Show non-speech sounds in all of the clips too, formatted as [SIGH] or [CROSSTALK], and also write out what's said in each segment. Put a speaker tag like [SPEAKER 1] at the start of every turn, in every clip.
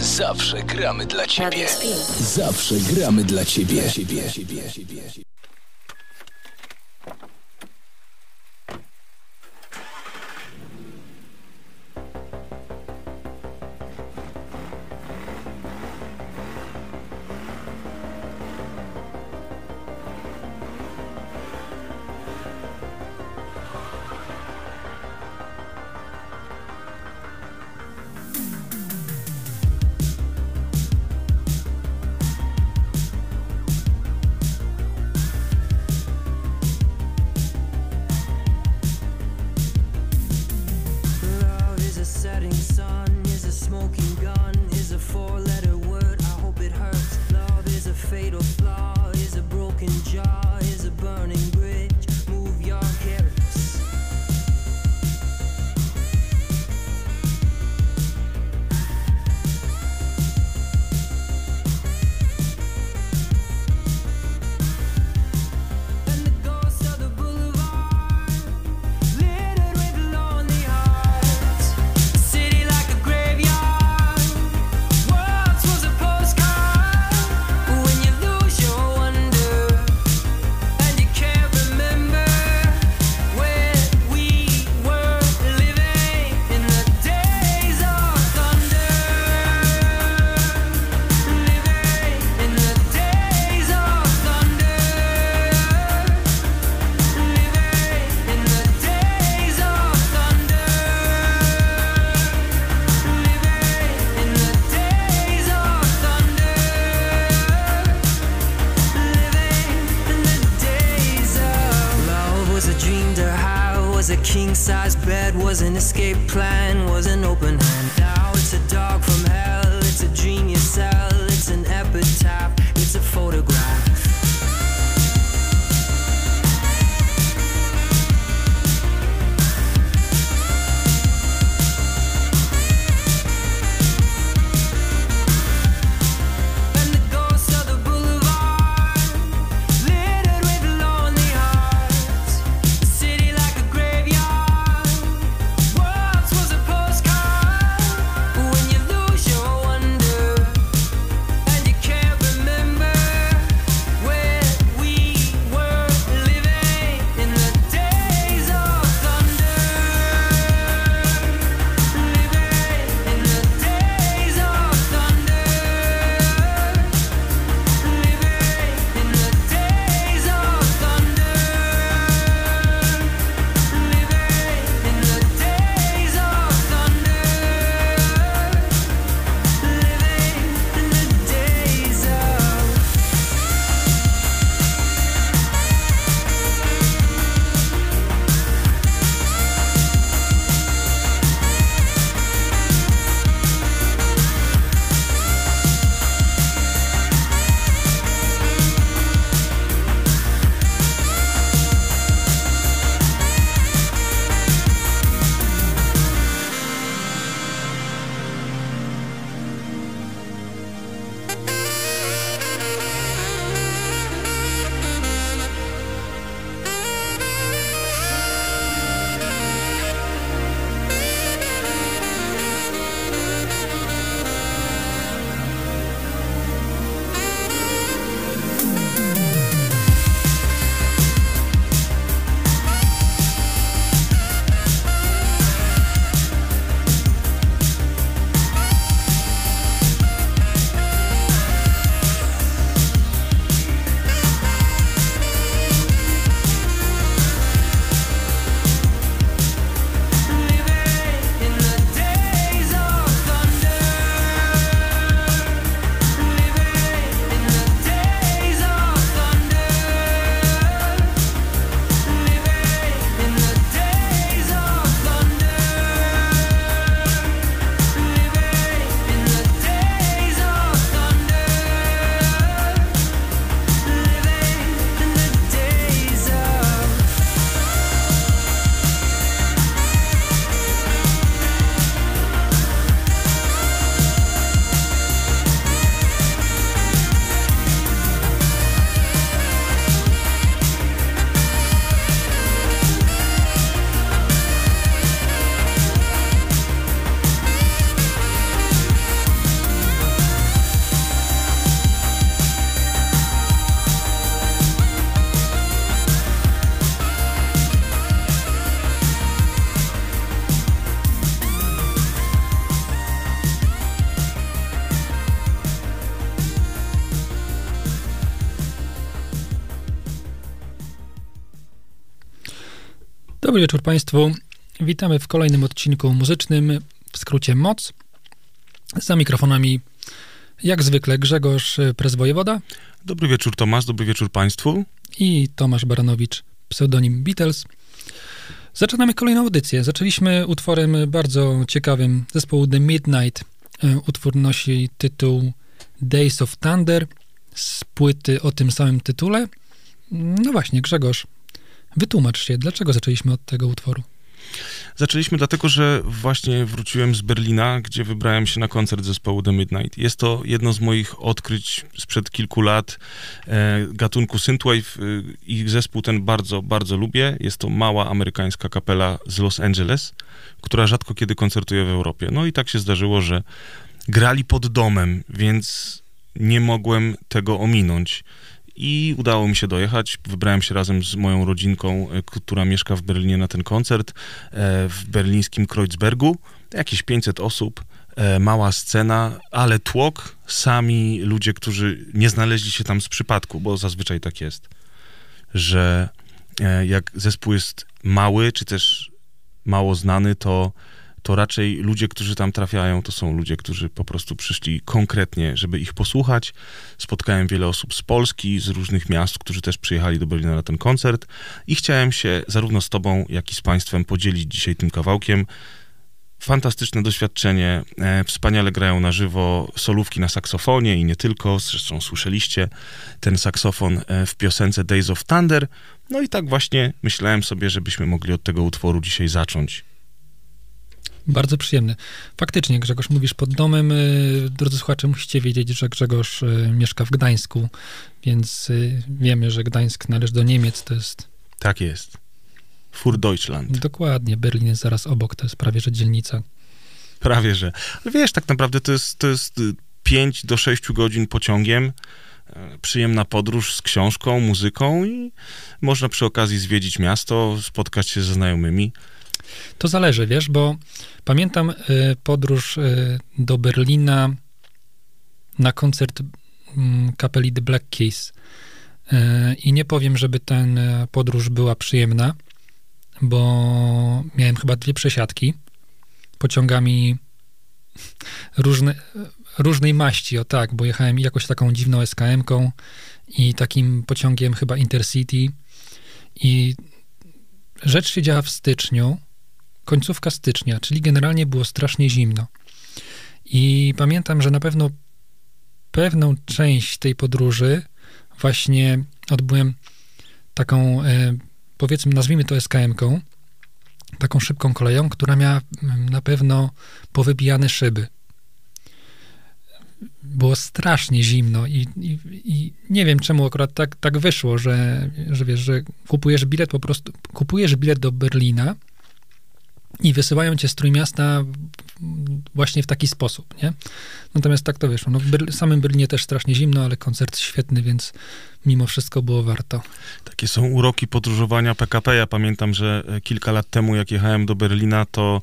[SPEAKER 1] Zawsze gramy dla ciebie. Zawsze gramy dla ciebie.
[SPEAKER 2] Dobry wieczór Państwu. Witamy w kolejnym odcinku muzycznym, w skrócie MOC. Za mikrofonami jak zwykle Grzegorz Prezwojewoda
[SPEAKER 3] Dobry wieczór Tomasz, dobry wieczór Państwu.
[SPEAKER 2] i Tomasz Baranowicz, pseudonim Beatles. Zaczynamy kolejną audycję. Zaczęliśmy utworem bardzo ciekawym zespołu The Midnight. Utwór nosi tytuł Days of Thunder z płyty o tym samym tytule. No właśnie, Grzegorz, wytłumacz się, dlaczego zaczęliśmy od tego utworu?
[SPEAKER 3] Zaczęliśmy dlatego, że właśnie wróciłem z Berlina, gdzie wybrałem się na koncert zespołu The Midnight. Jest to jedno z moich odkryć sprzed kilku lat e, gatunku synthwave. E, ich zespół ten bardzo, bardzo lubię. Jest to mała amerykańska kapela z Los Angeles, która rzadko kiedy koncertuje w Europie. No i tak się zdarzyło, że grali pod domem, więc nie mogłem tego ominąć. I udało mi się dojechać. Wybrałem się razem z moją rodzinką, e, która mieszka w Berlinie na ten koncert e, w berlińskim Kreuzbergu. Jakieś 500 osób, e, mała scena, ale tłok, sami ludzie, którzy nie znaleźli się tam z przypadku, bo zazwyczaj tak jest, że jak zespół jest mały, czy też mało znany, to to raczej ludzie, którzy tam trafiają, to są ludzie, którzy po prostu przyszli konkretnie, żeby ich posłuchać. Spotkałem wiele osób z Polski, z różnych miast, którzy też przyjechali do Berlina na ten koncert i chciałem się zarówno z Tobą, jak i z Państwem podzielić dzisiaj tym kawałkiem. Fantastyczne doświadczenie, e, wspaniale grają na żywo solówki na saksofonie i nie tylko, zresztą słyszeliście ten saksofon e, w piosence Days of Thunder. No i tak właśnie myślałem sobie, żebyśmy mogli od tego utworu dzisiaj zacząć.
[SPEAKER 2] Bardzo przyjemny. Faktycznie, Grzegorz, mówisz pod domem. y, Drodzy słuchacze, musicie wiedzieć, że Grzegorz y, mieszka w Gdańsku, więc y, wiemy, że Gdańsk należy do Niemiec. To jest
[SPEAKER 3] Tak jest. Fur Deutschland.
[SPEAKER 2] dokładnie, Berlin jest zaraz obok, to jest prawie że dzielnica.
[SPEAKER 3] Prawie, że. Ale wiesz, tak naprawdę to jest, to jest 5 do 6 godzin pociągiem, przyjemna podróż z książką, muzyką i można przy okazji zwiedzić miasto, spotkać się ze znajomymi.
[SPEAKER 2] To zależy, wiesz, bo pamiętam y, podróż y, do Berlina na koncert mm, kapeli The Black Keys. Y, I nie powiem, żeby ten podróż była przyjemna, bo miałem chyba dwie przesiadki pociągami różne, różnej maści, o tak, bo jechałem jakoś taką dziwną SKM-ką i takim pociągiem chyba Intercity i rzecz się działa w styczniu, końcówka stycznia, czyli generalnie było strasznie zimno. I pamiętam, że na pewno pewną część tej podróży właśnie odbyłem taką, e, powiedzmy, nazwijmy to SKM-ką, taką szybką koleją, która miała mm, na pewno powybijane szyby. Było strasznie zimno i, i, i nie wiem, czemu akurat tak, tak wyszło, że, że wiesz, że kupujesz bilet po prostu, kupujesz bilet do Berlina i wysyłają cię z Trójmiasta właśnie w taki sposób, nie? Natomiast tak to wyszło. No w Berl- samym Berlinie też strasznie zimno, ale koncert świetny, więc mimo wszystko było warto.
[SPEAKER 3] Takie są uroki podróżowania PKP. Ja pamiętam, że e, kilka lat temu, jak jechałem do Berlina, to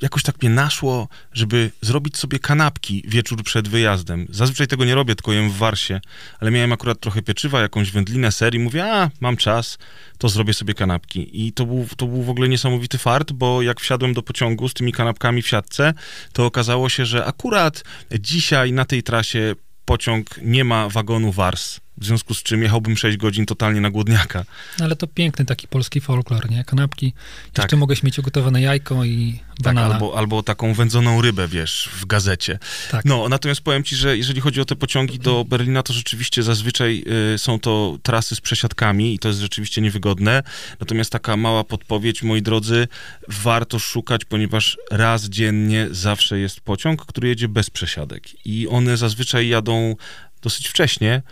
[SPEAKER 3] jakoś tak mnie naszło, żeby zrobić sobie kanapki wieczór przed wyjazdem. Zazwyczaj tego nie robię, tylko jem w Warsie, ale miałem akurat trochę pieczywa, jakąś wędlinę, ser i mówię, a, mam czas, to zrobię sobie kanapki. I to był, to był w ogóle niesamowity fart, bo jak wsiadłem do pociągu z tymi kanapkami w siatce, to okazało się, że akurat dzisiaj na tej trasie pociąg nie ma wagonu Wars. W związku z czym jechałbym 6 godzin totalnie na głodniaka.
[SPEAKER 2] No, ale to piękny taki polski folklor, nie? Kanapki.
[SPEAKER 3] Tak.
[SPEAKER 2] Jeszcze mogłeś mieć ugotowane jajko i
[SPEAKER 3] Tak,
[SPEAKER 2] banana.
[SPEAKER 3] albo, albo taką wędzoną rybę, wiesz, w gazecie.
[SPEAKER 2] Tak.
[SPEAKER 3] No, natomiast powiem ci, że jeżeli chodzi o te pociągi do Berlina, to rzeczywiście zazwyczaj y, są to trasy z przesiadkami i to jest rzeczywiście niewygodne. Natomiast taka mała podpowiedź, moi drodzy, warto szukać, ponieważ raz dziennie zawsze jest pociąg, który jedzie bez przesiadek. I one zazwyczaj jadą dosyć wcześnie,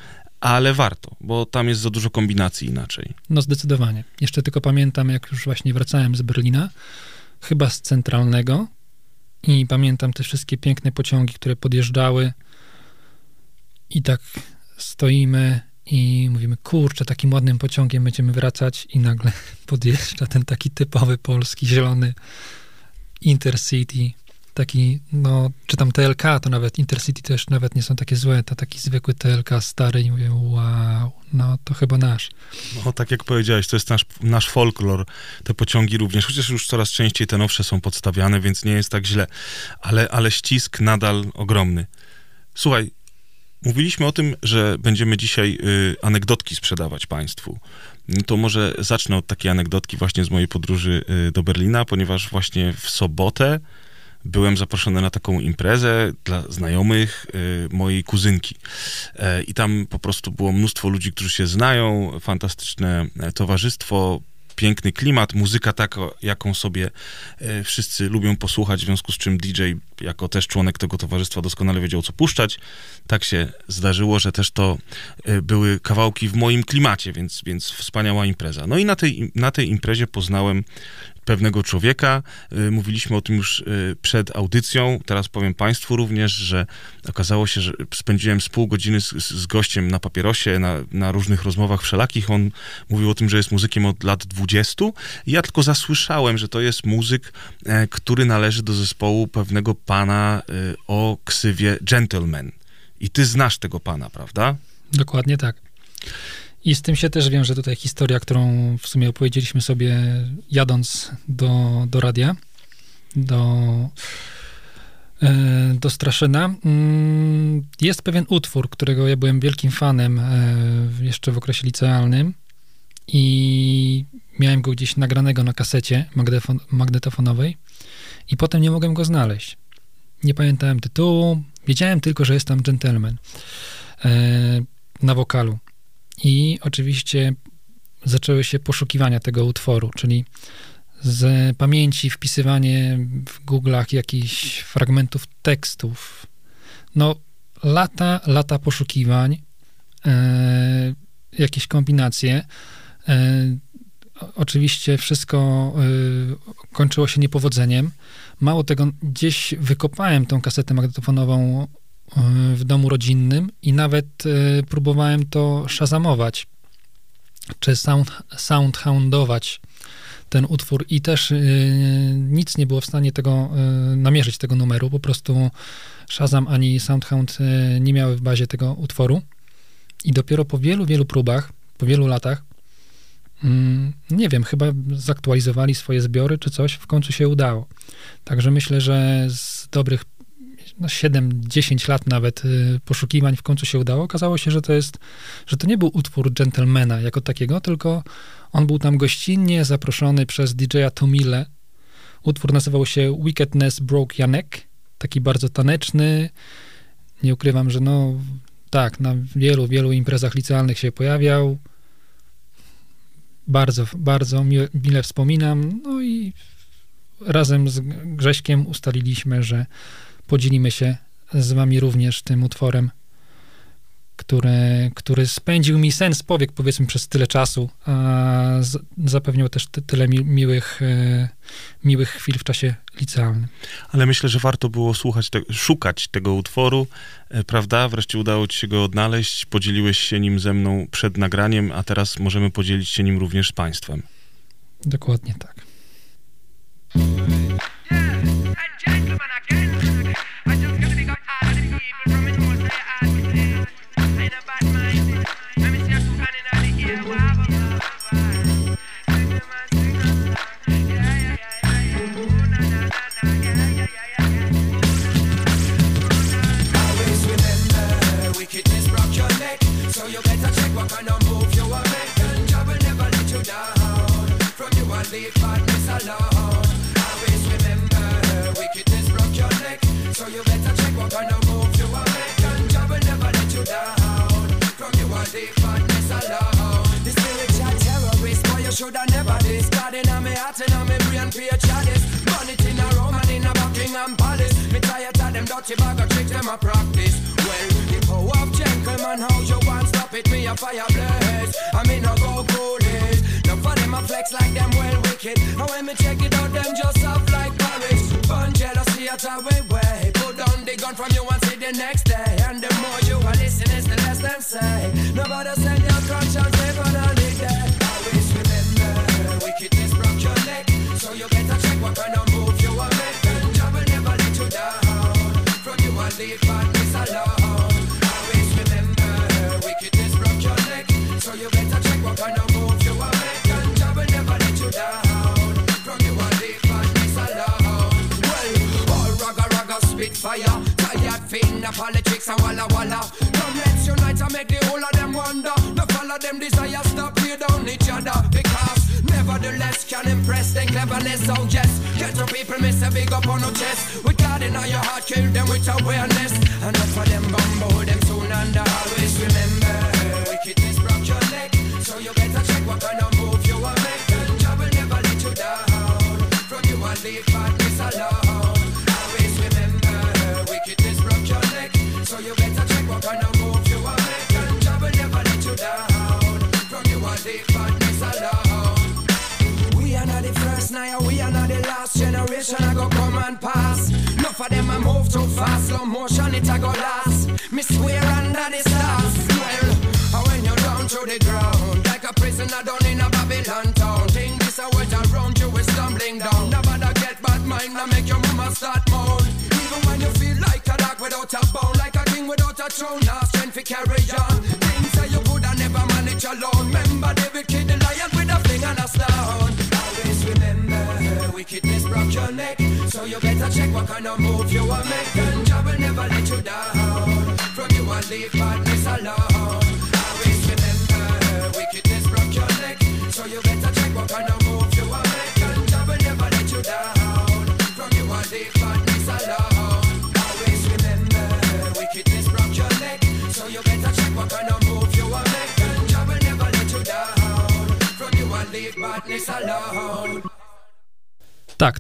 [SPEAKER 3] ale warto, bo tam jest za dużo kombinacji inaczej.
[SPEAKER 2] No zdecydowanie. Jeszcze tylko pamiętam, jak już właśnie wracałem z Berlina, chyba z centralnego i pamiętam te wszystkie piękne pociągi, które podjeżdżały i tak stoimy i mówimy, kurczę, takim ładnym pociągiem będziemy wracać i nagle [LAUGHS] podjeżdża ten taki typowy polski, zielony Intercity taki, no, czy tam TLK, to nawet Intercity też nawet nie są takie złe, to taki zwykły TLK stary i mówię, wow, no to chyba nasz.
[SPEAKER 3] No, tak jak powiedziałeś, to jest nasz, nasz folklor, te pociągi również, chociaż już coraz częściej te nowsze są podstawiane, więc nie jest tak źle, ale, ale ścisk nadal ogromny. Słuchaj, mówiliśmy o tym, że będziemy dzisiaj y, anegdotki sprzedawać Państwu. No to może zacznę od takiej anegdotki właśnie z mojej podróży y, do Berlina, ponieważ właśnie w sobotę byłem zaproszony na taką imprezę dla znajomych y, mojej kuzynki. E, I tam po prostu było mnóstwo ludzi, którzy się znają, fantastyczne e, towarzystwo, piękny klimat, muzyka taka, jaką sobie e, wszyscy lubią posłuchać, w związku z czym DJ, jako też członek tego towarzystwa, doskonale wiedział, co puszczać. Tak się zdarzyło, że też to były kawałki w moim klimacie, więc, więc wspaniała impreza. No i na tej, na tej imprezie poznałem pewnego człowieka. Y, Mówiliśmy o tym już y, przed audycją. Teraz powiem Państwu również, że okazało się, że spędziłem z pół godziny z, z gościem na papierosie, na, na różnych rozmowach wszelakich. On mówił o tym, że jest muzykiem od lat 20. I ja tylko zasłyszałem, że to jest muzyk, e, który należy do zespołu pewnego pana e, o ksywie Gentleman. I ty znasz tego pana, prawda?
[SPEAKER 2] Dokładnie tak. I z tym się też wiąże tutaj historia, którą w sumie opowiedzieliśmy sobie jadąc do, do radia, do, e, do Straszyna. Mm, Jest pewien utwór, którego ja byłem wielkim fanem e, jeszcze w okresie licealnym i miałem go gdzieś nagranego na kasecie magnetofon, magnetofonowej i potem nie mogłem go znaleźć. Nie pamiętałem tytułu, wiedziałem tylko, że jest tam gentleman e, na wokalu. I oczywiście zaczęły się poszukiwania tego utworu, czyli z pamięci wpisywanie w Google'ach jakichś fragmentów tekstów. No, lata, lata poszukiwań, e, jakieś kombinacje. E, oczywiście wszystko e, kończyło się niepowodzeniem. Mało tego, gdzieś wykopałem tą kasetę magnetofonową w domu rodzinnym i nawet e, próbowałem to szazamować, czy sound, soundhoundować ten utwór i też e, nic nie było w stanie tego e, namierzyć tego numeru, po prostu Shazam ani Soundhound nie miały w bazie tego utworu i dopiero po wielu, wielu próbach, po wielu latach mm, nie wiem, chyba zaktualizowali swoje zbiory czy coś, w końcu się udało. Także myślę, że z dobrych no 7-10 lat nawet y, poszukiwań w końcu się udało. Okazało się, że to jest, że to nie był utwór gentlemana jako takiego, tylko on był tam gościnnie zaproszony przez DJ-a Tomile. Utwór nazywał się Wickedness Broke Janek, taki bardzo taneczny. Nie ukrywam, że no tak, na wielu, wielu imprezach licealnych się pojawiał. Bardzo, bardzo mile, mile wspominam. No i razem z Grześkiem ustaliliśmy, że podzielimy się z wami również tym utworem, który, który spędził mi sens powiek, powiedzmy, przez tyle czasu, a z, zapewniał też ty, tyle mi, miłych, e, miłych chwil w czasie licealnym.
[SPEAKER 3] Ale myślę, że warto było słuchać te, szukać tego utworu, e, prawda? Wreszcie udało ci się go odnaleźć, podzieliłeś się nim ze mną przed nagraniem, a teraz możemy podzielić się nim również z państwem.
[SPEAKER 2] Dokładnie tak.
[SPEAKER 4] A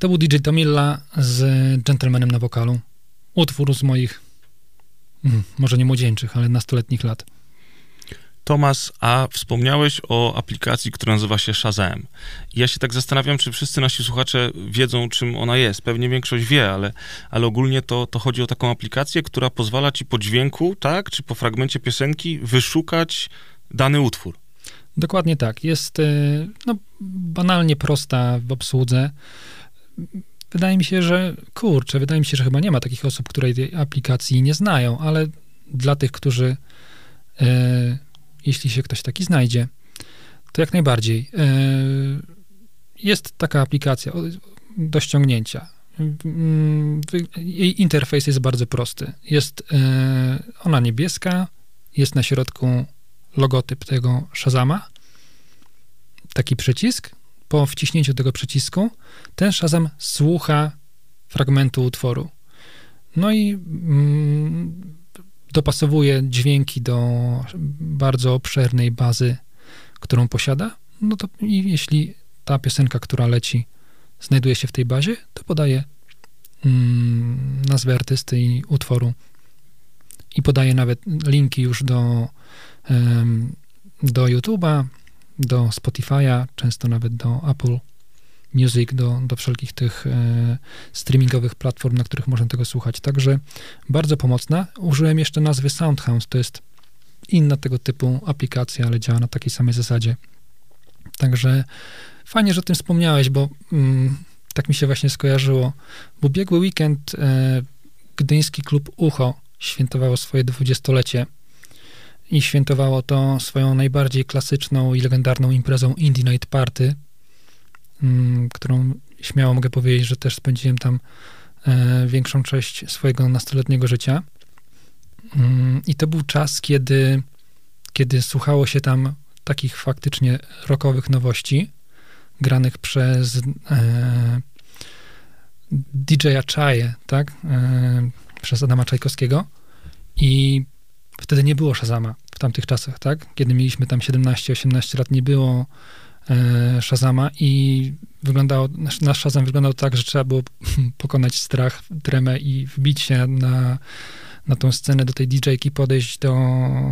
[SPEAKER 4] to
[SPEAKER 2] był DJ Tomilla z Gentlemanem na wokalu. Utwór z moich, mm, może nie młodzieńczych, ale nastoletnich lat.
[SPEAKER 3] Tomas, a wspomniałeś o aplikacji, która nazywa się Shazam. Ja się tak zastanawiam, czy wszyscy nasi słuchacze wiedzą, czym ona jest. Pewnie większość wie, ale, ale ogólnie to, to chodzi o taką aplikację, która pozwala ci po dźwięku, tak, czy po fragmencie piosenki wyszukać dany utwór.
[SPEAKER 2] Dokładnie tak. Jest y, no, banalnie prosta w obsłudze. Wydaje mi się, że kurczę, wydaje mi się, że chyba nie ma takich osób, które tej aplikacji nie znają, ale dla tych, którzy, y, jeśli się ktoś taki znajdzie, to jak najbardziej. Y, jest taka aplikacja do ściągnięcia. Jej interfejs jest bardzo prosty. Jest y, ona niebieska, jest na środku logotyp tego Shazama, taki przycisk. Po wciśnięciu tego przycisku ten Shazam słucha fragmentu utworu. No i mm, dopasowuje dźwięki do bardzo obszernej bazy, którą posiada. No to i jeśli ta piosenka, która leci, znajduje się w tej bazie, to podaje mm, nazwę artysty i utworu. I podaje nawet linki już do do YouTube'a, do Spotify'a, często nawet do Apple Music, do, do wszelkich tych e, streamingowych platform, na których można tego słuchać. Także bardzo pomocna. Użyłem jeszcze nazwy Soundhound, to jest inna tego typu aplikacja, ale działa na takiej samej zasadzie. Także fajnie, że o tym wspomniałeś, bo mm, tak mi się właśnie skojarzyło. Bo ubiegły weekend e, gdyński klub Ucho świętowało swoje dwudziestolecie i świętowało to swoją najbardziej klasyczną i legendarną imprezą Indie Night Party, mm, którą śmiało mogę powiedzieć, że też spędziłem tam e, większą część swojego nastoletniego życia. Mm, I to był czas, kiedy, kiedy słuchało się tam takich faktycznie rockowych nowości, granych przez e, DJ-a tak? E, przez Adama Czajkowskiego. I wtedy nie było Shazama w tamtych czasach, tak? Kiedy mieliśmy tam 17-18 lat, nie było e, Shazama i wyglądało, nasz, nasz Shazam wyglądał tak, że trzeba było [LAUGHS] pokonać strach, tremę i wbić się na, na tą scenę do tej DJ-ki, podejść do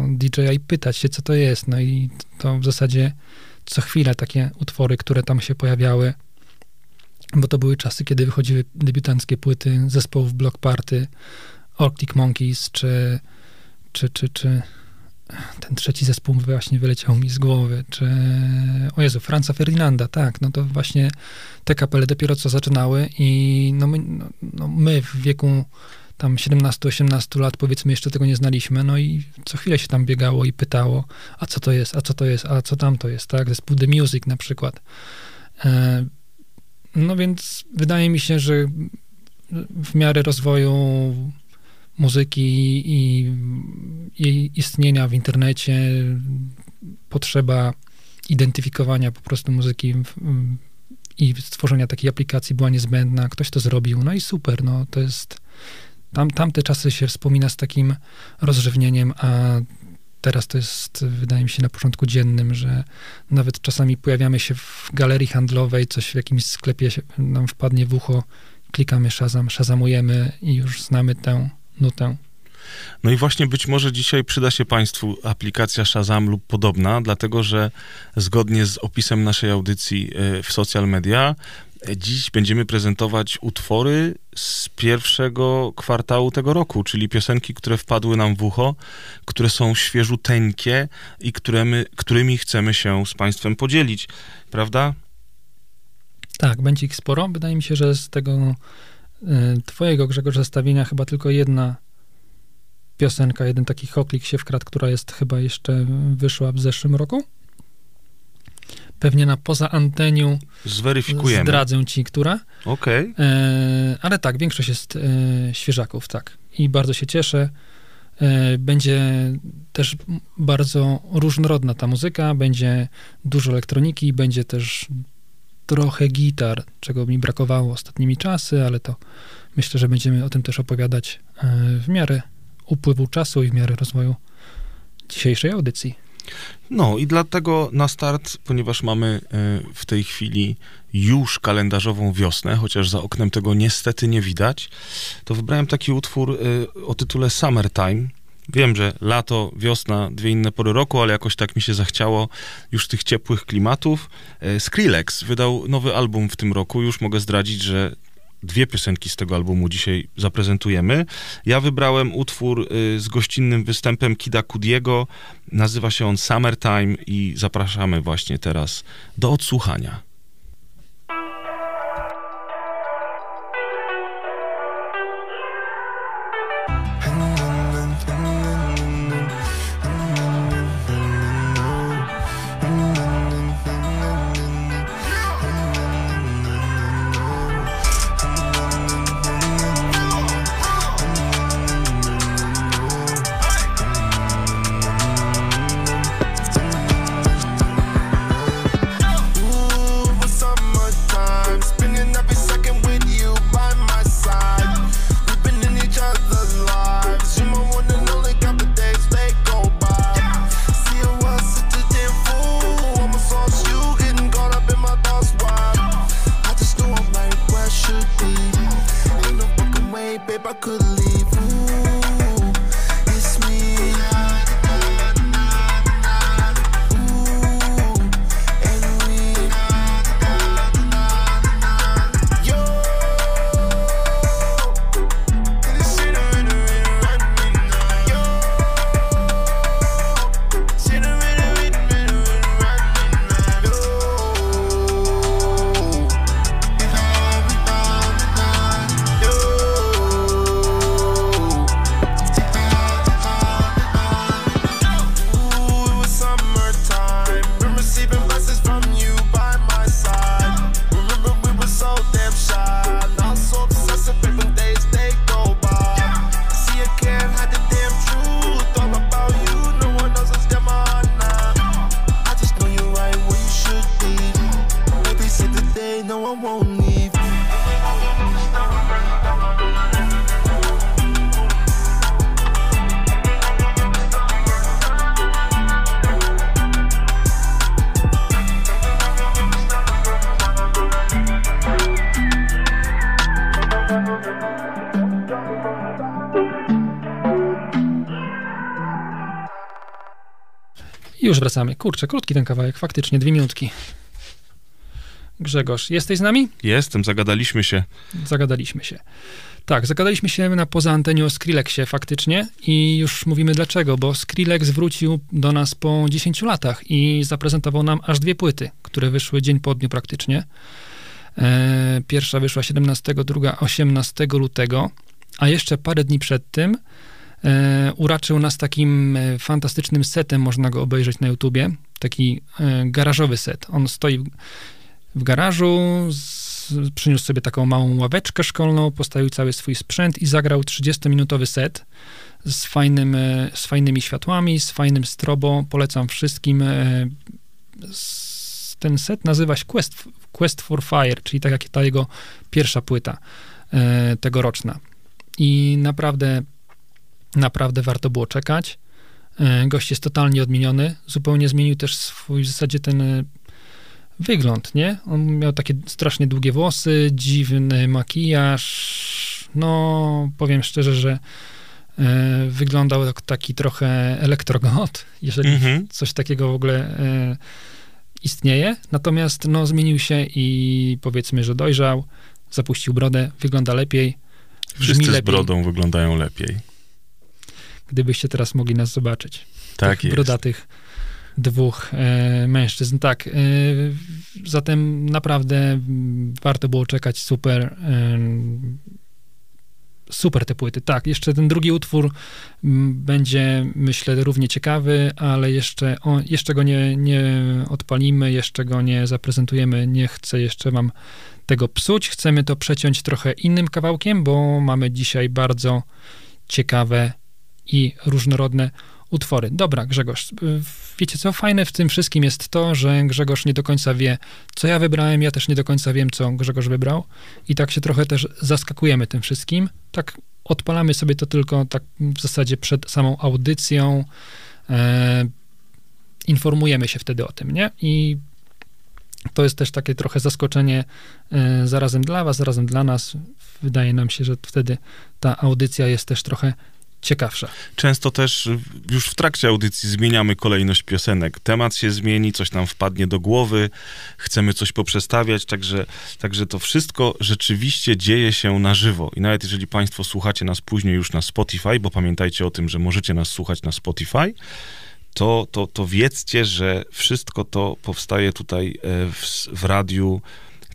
[SPEAKER 2] DJ-a i pytać się, co to jest. No i to w zasadzie co chwilę takie utwory, które tam się pojawiały, bo to były czasy, kiedy wychodziły debiutanckie płyty zespołów Block Party, Arctic Monkeys, czy, czy, czy, czy ten trzeci zespół właśnie wyleciał mi z głowy, czy o Jezu, Franza Ferdinanda, tak, no to właśnie te kapele dopiero co zaczynały i no my, no, no my w wieku tam 17-18 lat, powiedzmy, jeszcze tego nie znaliśmy, no i co chwilę się tam biegało i pytało, a co to jest, a co to jest, a co tam to jest, tak? Zespół The Music na przykład. E, no więc wydaje mi się, że w miarę rozwoju muzyki i jej istnienia w internecie potrzeba identyfikowania po prostu muzyki w, i stworzenia takiej aplikacji była niezbędna. Ktoś to zrobił, no i super, no to jest tam, tamte czasy się wspomina z takim rozrzewnieniem, a teraz to jest, wydaje mi się, na porządku dziennym, że nawet czasami pojawiamy się w galerii handlowej, coś w jakimś sklepie nam wpadnie w ucho, klikamy Shazam, Shazamujemy i już znamy tę nutę.
[SPEAKER 3] No i właśnie być może dzisiaj przyda się Państwu aplikacja Shazam lub podobna, dlatego że zgodnie z opisem naszej audycji e, w social media, e, dziś będziemy prezentować utwory z pierwszego kwartału tego roku, czyli piosenki, które wpadły nam w ucho, które są świeżuteńkie i które my, którymi chcemy się z Państwem podzielić, prawda?
[SPEAKER 2] Tak, będzie ich sporo. Wydaje mi się, że z tego twojego, Grzegorz, zestawienia chyba tylko jedna piosenka, jeden taki hoklik się wkradł, która jest chyba jeszcze wyszła w zeszłym roku. Pewnie na poza anteniu
[SPEAKER 3] Zweryfikujemy.
[SPEAKER 2] zdradzę ci, która.
[SPEAKER 3] Okej.
[SPEAKER 2] E, ale tak, większość jest e, świeżaków, tak. I bardzo się cieszę. E, będzie też bardzo różnorodna ta muzyka, będzie dużo elektroniki, będzie też trochę gitar, czego mi brakowało ostatnimi czasy, ale to myślę, że będziemy o tym też opowiadać e, w miarę upływu czasu i w miarę rozwoju dzisiejszej audycji.
[SPEAKER 3] No i dlatego na start, ponieważ mamy e, w tej chwili już kalendarzową wiosnę, chociaż za oknem tego niestety nie widać, to wybrałem taki utwór e, o tytule Summertime. Wiem, że lato, wiosna, dwie inne pory roku, ale jakoś tak mi się zachciało już tych ciepłych klimatów. E, Skrillex wydał nowy album w tym roku. Już mogę zdradzić, że dwie piosenki z tego albumu dzisiaj zaprezentujemy. Ja wybrałem utwór y, z gościnnym występem Kida Kudiego. Nazywa się on Summertime i zapraszamy właśnie teraz do odsłuchania.
[SPEAKER 5] Babe, I could leave.
[SPEAKER 2] Już wracamy. Kurczę, krótki ten kawałek, faktycznie, dwie minutki. Grzegorz, jesteś z nami?
[SPEAKER 3] Jestem, zagadaliśmy się.
[SPEAKER 2] Zagadaliśmy się. Tak, zagadaliśmy się na poza anteniu o Skrillexie faktycznie i już mówimy dlaczego, bo Skrillex wrócił do nas po 10 latach i zaprezentował nam aż dwie płyty, które wyszły dzień po dniu praktycznie. E, pierwsza wyszła 17, druga 18 lutego. a jeszcze parę dni przed tym uraczył nas takim e, fantastycznym setem, można go obejrzeć na YouTubie, taki e, garażowy set. On stoi w, garażu, przyniósł sobie taką małą ławeczkę szkolną, postawił cały swój sprzęt i zagrał 30-minutowy set z, fajnym, e, z fajnymi światłami, z fajnym strobo. Polecam wszystkim. e, Ten set nazywa się Quest, Quest for Fire, czyli tak jak ta jego pierwsza płyta e, tegoroczna. I naprawdę, naprawdę warto było czekać. E, Gość jest totalnie odmieniony. Zupełnie zmienił też swój w zasadzie ten e, wygląd, nie? On miał takie strasznie długie włosy, dziwny makijaż. No, powiem szczerze, że e, wyglądał jak taki trochę elektrogot, [LAUGHS] jeżeli
[SPEAKER 3] Mhm.
[SPEAKER 2] coś takiego w ogóle e, istnieje. Natomiast no, zmienił się i powiedzmy, że dojrzał, zapuścił brodę, wygląda lepiej.
[SPEAKER 3] Wszyscy z brodą wyglądają lepiej.
[SPEAKER 2] Gdybyście teraz mogli nas zobaczyć.
[SPEAKER 3] Tak
[SPEAKER 2] tych
[SPEAKER 3] jest.
[SPEAKER 2] brodatych dwóch e, mężczyzn. Tak, e, zatem naprawdę warto było czekać. Super. E, super te płyty. Tak, jeszcze ten drugi utwór mm, będzie, myślę, równie ciekawy, ale jeszcze, o, jeszcze go nie, nie odpalimy, jeszcze go nie zaprezentujemy. Nie chcę jeszcze wam tego psuć. Chcemy to przeciąć trochę innym kawałkiem, bo mamy dzisiaj bardzo ciekawe i różnorodne utwory. Dobra, Grzegorz, y, wiecie co, fajne w tym wszystkim jest to, że Grzegorz nie do końca wie, co ja wybrałem, ja też nie do końca wiem, co Grzegorz wybrał i tak się trochę też zaskakujemy tym wszystkim. Tak odpalamy sobie to tylko tak w zasadzie przed samą audycją, e, informujemy się wtedy o tym, nie? I to jest też takie trochę zaskoczenie e, zarazem dla was, zarazem dla nas. Wydaje nam się, że wtedy ta audycja jest też trochę ciekawsza.
[SPEAKER 3] Często też już w trakcie audycji zmieniamy kolejność piosenek. Temat się zmieni, coś nam wpadnie do głowy, chcemy coś poprzestawiać, także, także to wszystko rzeczywiście dzieje się na żywo. I nawet jeżeli Państwo słuchacie nas później już na Spotify, bo pamiętajcie o tym, że możecie nas słuchać na Spotify, to, to, to wiedzcie, że wszystko to powstaje tutaj e, w, w radiu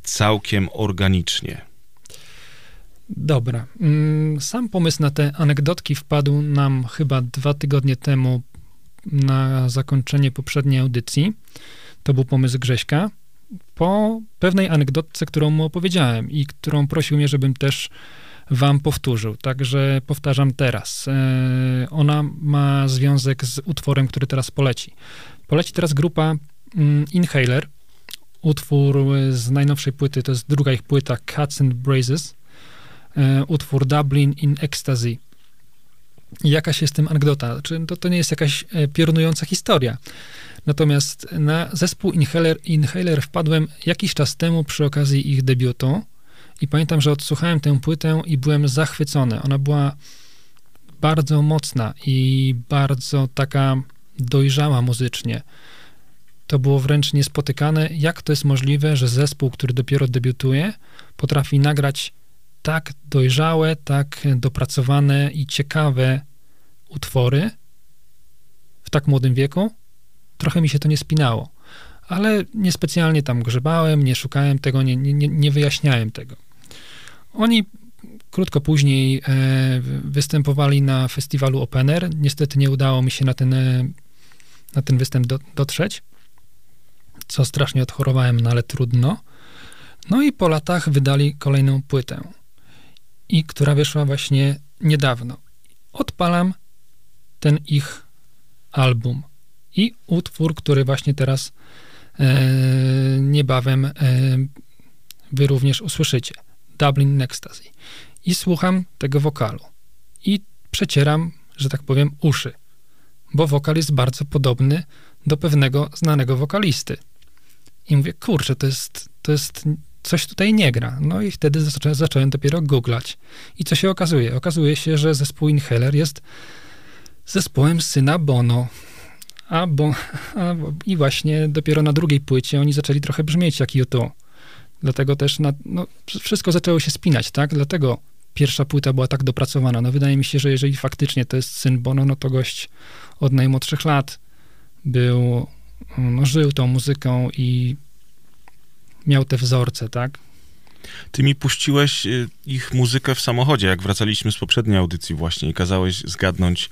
[SPEAKER 3] całkiem organicznie.
[SPEAKER 2] Dobra. Mm, Sam pomysł na te anegdotki wpadł nam chyba dwa tygodnie temu na zakończenie poprzedniej audycji. To był pomysł Grześka. Po pewnej anegdotce, którą mu opowiedziałem i którą prosił mnie, żebym też wam powtórzył. Także powtarzam teraz. E, Ona ma związek z utworem, który teraz poleci. Poleci teraz grupa mm, Inhaler. Utwór z najnowszej płyty, to jest druga ich płyta, Cuts and Brazes utwór Dublin in Ecstasy. Jakaś jest tym anegdota. Czy to, to nie jest jakaś e, piorunująca historia. Natomiast na zespół Inhaler, Inhaler wpadłem jakiś czas temu przy okazji ich debiutu i pamiętam, że odsłuchałem tę płytę i byłem zachwycony. Ona była bardzo mocna i bardzo taka dojrzała muzycznie. To było wręcz niespotykane, jak to jest możliwe, że zespół, który dopiero debiutuje, potrafi nagrać tak dojrzałe, tak dopracowane i ciekawe utwory w tak młodym wieku. Trochę mi się to nie spinało, ale niespecjalnie tam grzebałem, nie szukałem tego, nie, nie, nie wyjaśniałem tego. Oni krótko później e, występowali na festiwalu Open Air. Niestety nie udało mi się na ten, e, na ten występ do, dotrzeć, co strasznie odchorowałem, no ale trudno. No i po latach wydali kolejną płytę, i która wyszła właśnie niedawno. Odpalam ten ich album i utwór, który właśnie teraz e, niebawem e, wy również usłyszycie. Dublin in Ecstasy. I słucham tego wokalu. I przecieram, że tak powiem, uszy. Bo wokal jest bardzo podobny do pewnego znanego wokalisty. I mówię, kurczę, to jest, to jest coś tutaj nie gra. No i wtedy zaczą, zacząłem dopiero googlać. I co się okazuje? Okazuje się, że zespół Inhaler jest zespołem syna Bono. A, bo, [LAUGHS] a I właśnie dopiero na drugiej płycie oni zaczęli trochę brzmieć jak U2. Dlatego też na, no, wszystko zaczęło się spinać, tak? Dlatego pierwsza płyta była tak dopracowana. No wydaje mi się, że jeżeli faktycznie to jest syn Bono, no to gość od najmłodszych lat był, no, żył tą muzyką i miał te wzorce, tak?
[SPEAKER 3] Ty mi puściłeś y, ich muzykę w samochodzie, jak wracaliśmy z poprzedniej audycji właśnie i kazałeś zgadnąć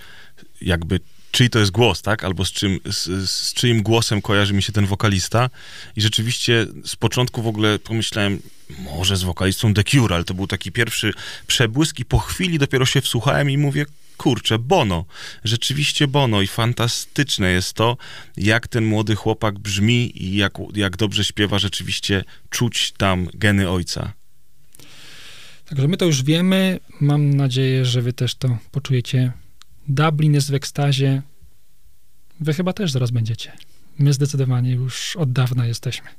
[SPEAKER 3] jakby czyj to jest głos, tak? Albo z, czym, z, z czyim głosem kojarzy mi się ten wokalista. I rzeczywiście z początku w ogóle pomyślałem, może z wokalistą The Cure, ale to był taki pierwszy przebłysk i po chwili dopiero się wsłuchałem i mówię, kurczę, Bono. Rzeczywiście Bono i fantastyczne jest to, jak ten młody chłopak brzmi i jak, jak dobrze śpiewa, rzeczywiście czuć tam geny ojca.
[SPEAKER 2] Także my to już wiemy. Mam nadzieję, że wy też to poczujecie. Dublin jest w ekstazie. Wy chyba też zaraz będziecie. My zdecydowanie już od dawna jesteśmy.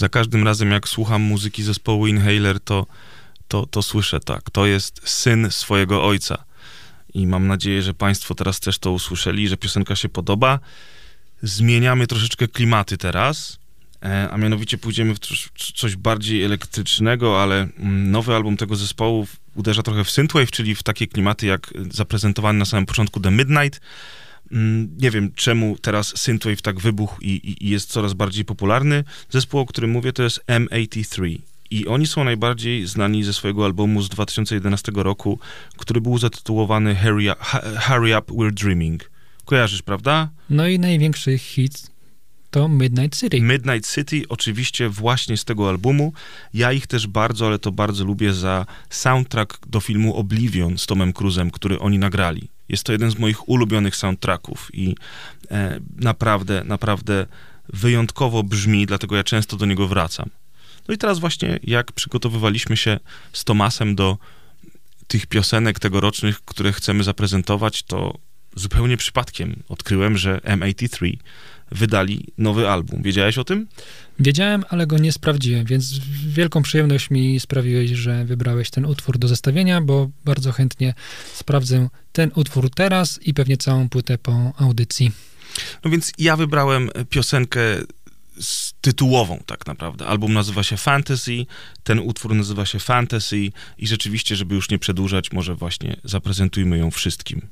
[SPEAKER 3] Za każdym razem jak słucham muzyki zespołu Inhaler, to, to, to słyszę tak. To jest syn swojego ojca. I mam nadzieję, że Państwo teraz też to usłyszeli, że piosenka się podoba. Zmieniamy troszeczkę klimaty teraz, e, a mianowicie pójdziemy w coś bardziej elektrycznego, ale mm, nowy album tego zespołu uderza trochę w synthwave, czyli w takie klimaty jak zaprezentowany na samym początku The Midnight. Mm, Nie wiem, czemu teraz synthwave tak wybuchł i, i, i jest coraz bardziej popularny. Zespół, o którym mówię, to jest M83. I oni są najbardziej znani ze swojego albumu z 2011 roku, który był zatytułowany Hurry Up, Hurry Up We're Dreaming. Kojarzysz, prawda?
[SPEAKER 2] No i największy hit to Midnight City.
[SPEAKER 3] Midnight City, oczywiście właśnie z tego albumu. Ja ich też bardzo, ale to bardzo lubię za soundtrack do filmu Oblivion z Tomem Cruzem, który oni nagrali. Jest to jeden z moich ulubionych soundtracków i e, naprawdę, naprawdę wyjątkowo brzmi, dlatego ja często do niego wracam. No i teraz właśnie jak przygotowywaliśmy się z Tomasem do tych piosenek tegorocznych, które chcemy zaprezentować, to zupełnie przypadkiem odkryłem, że M83 wydali nowy album. Wiedziałeś o tym?
[SPEAKER 2] Wiedziałem, ale go nie sprawdziłem, więc wielką przyjemność mi sprawiłeś, że wybrałeś ten utwór do zestawienia, bo bardzo chętnie sprawdzę ten utwór teraz i pewnie całą płytę po audycji.
[SPEAKER 3] No więc ja wybrałem piosenkę z tytułową tak naprawdę. Album nazywa się Fantasy, ten utwór nazywa się Fantasy i rzeczywiście, żeby już nie przedłużać, może właśnie zaprezentujmy ją wszystkim.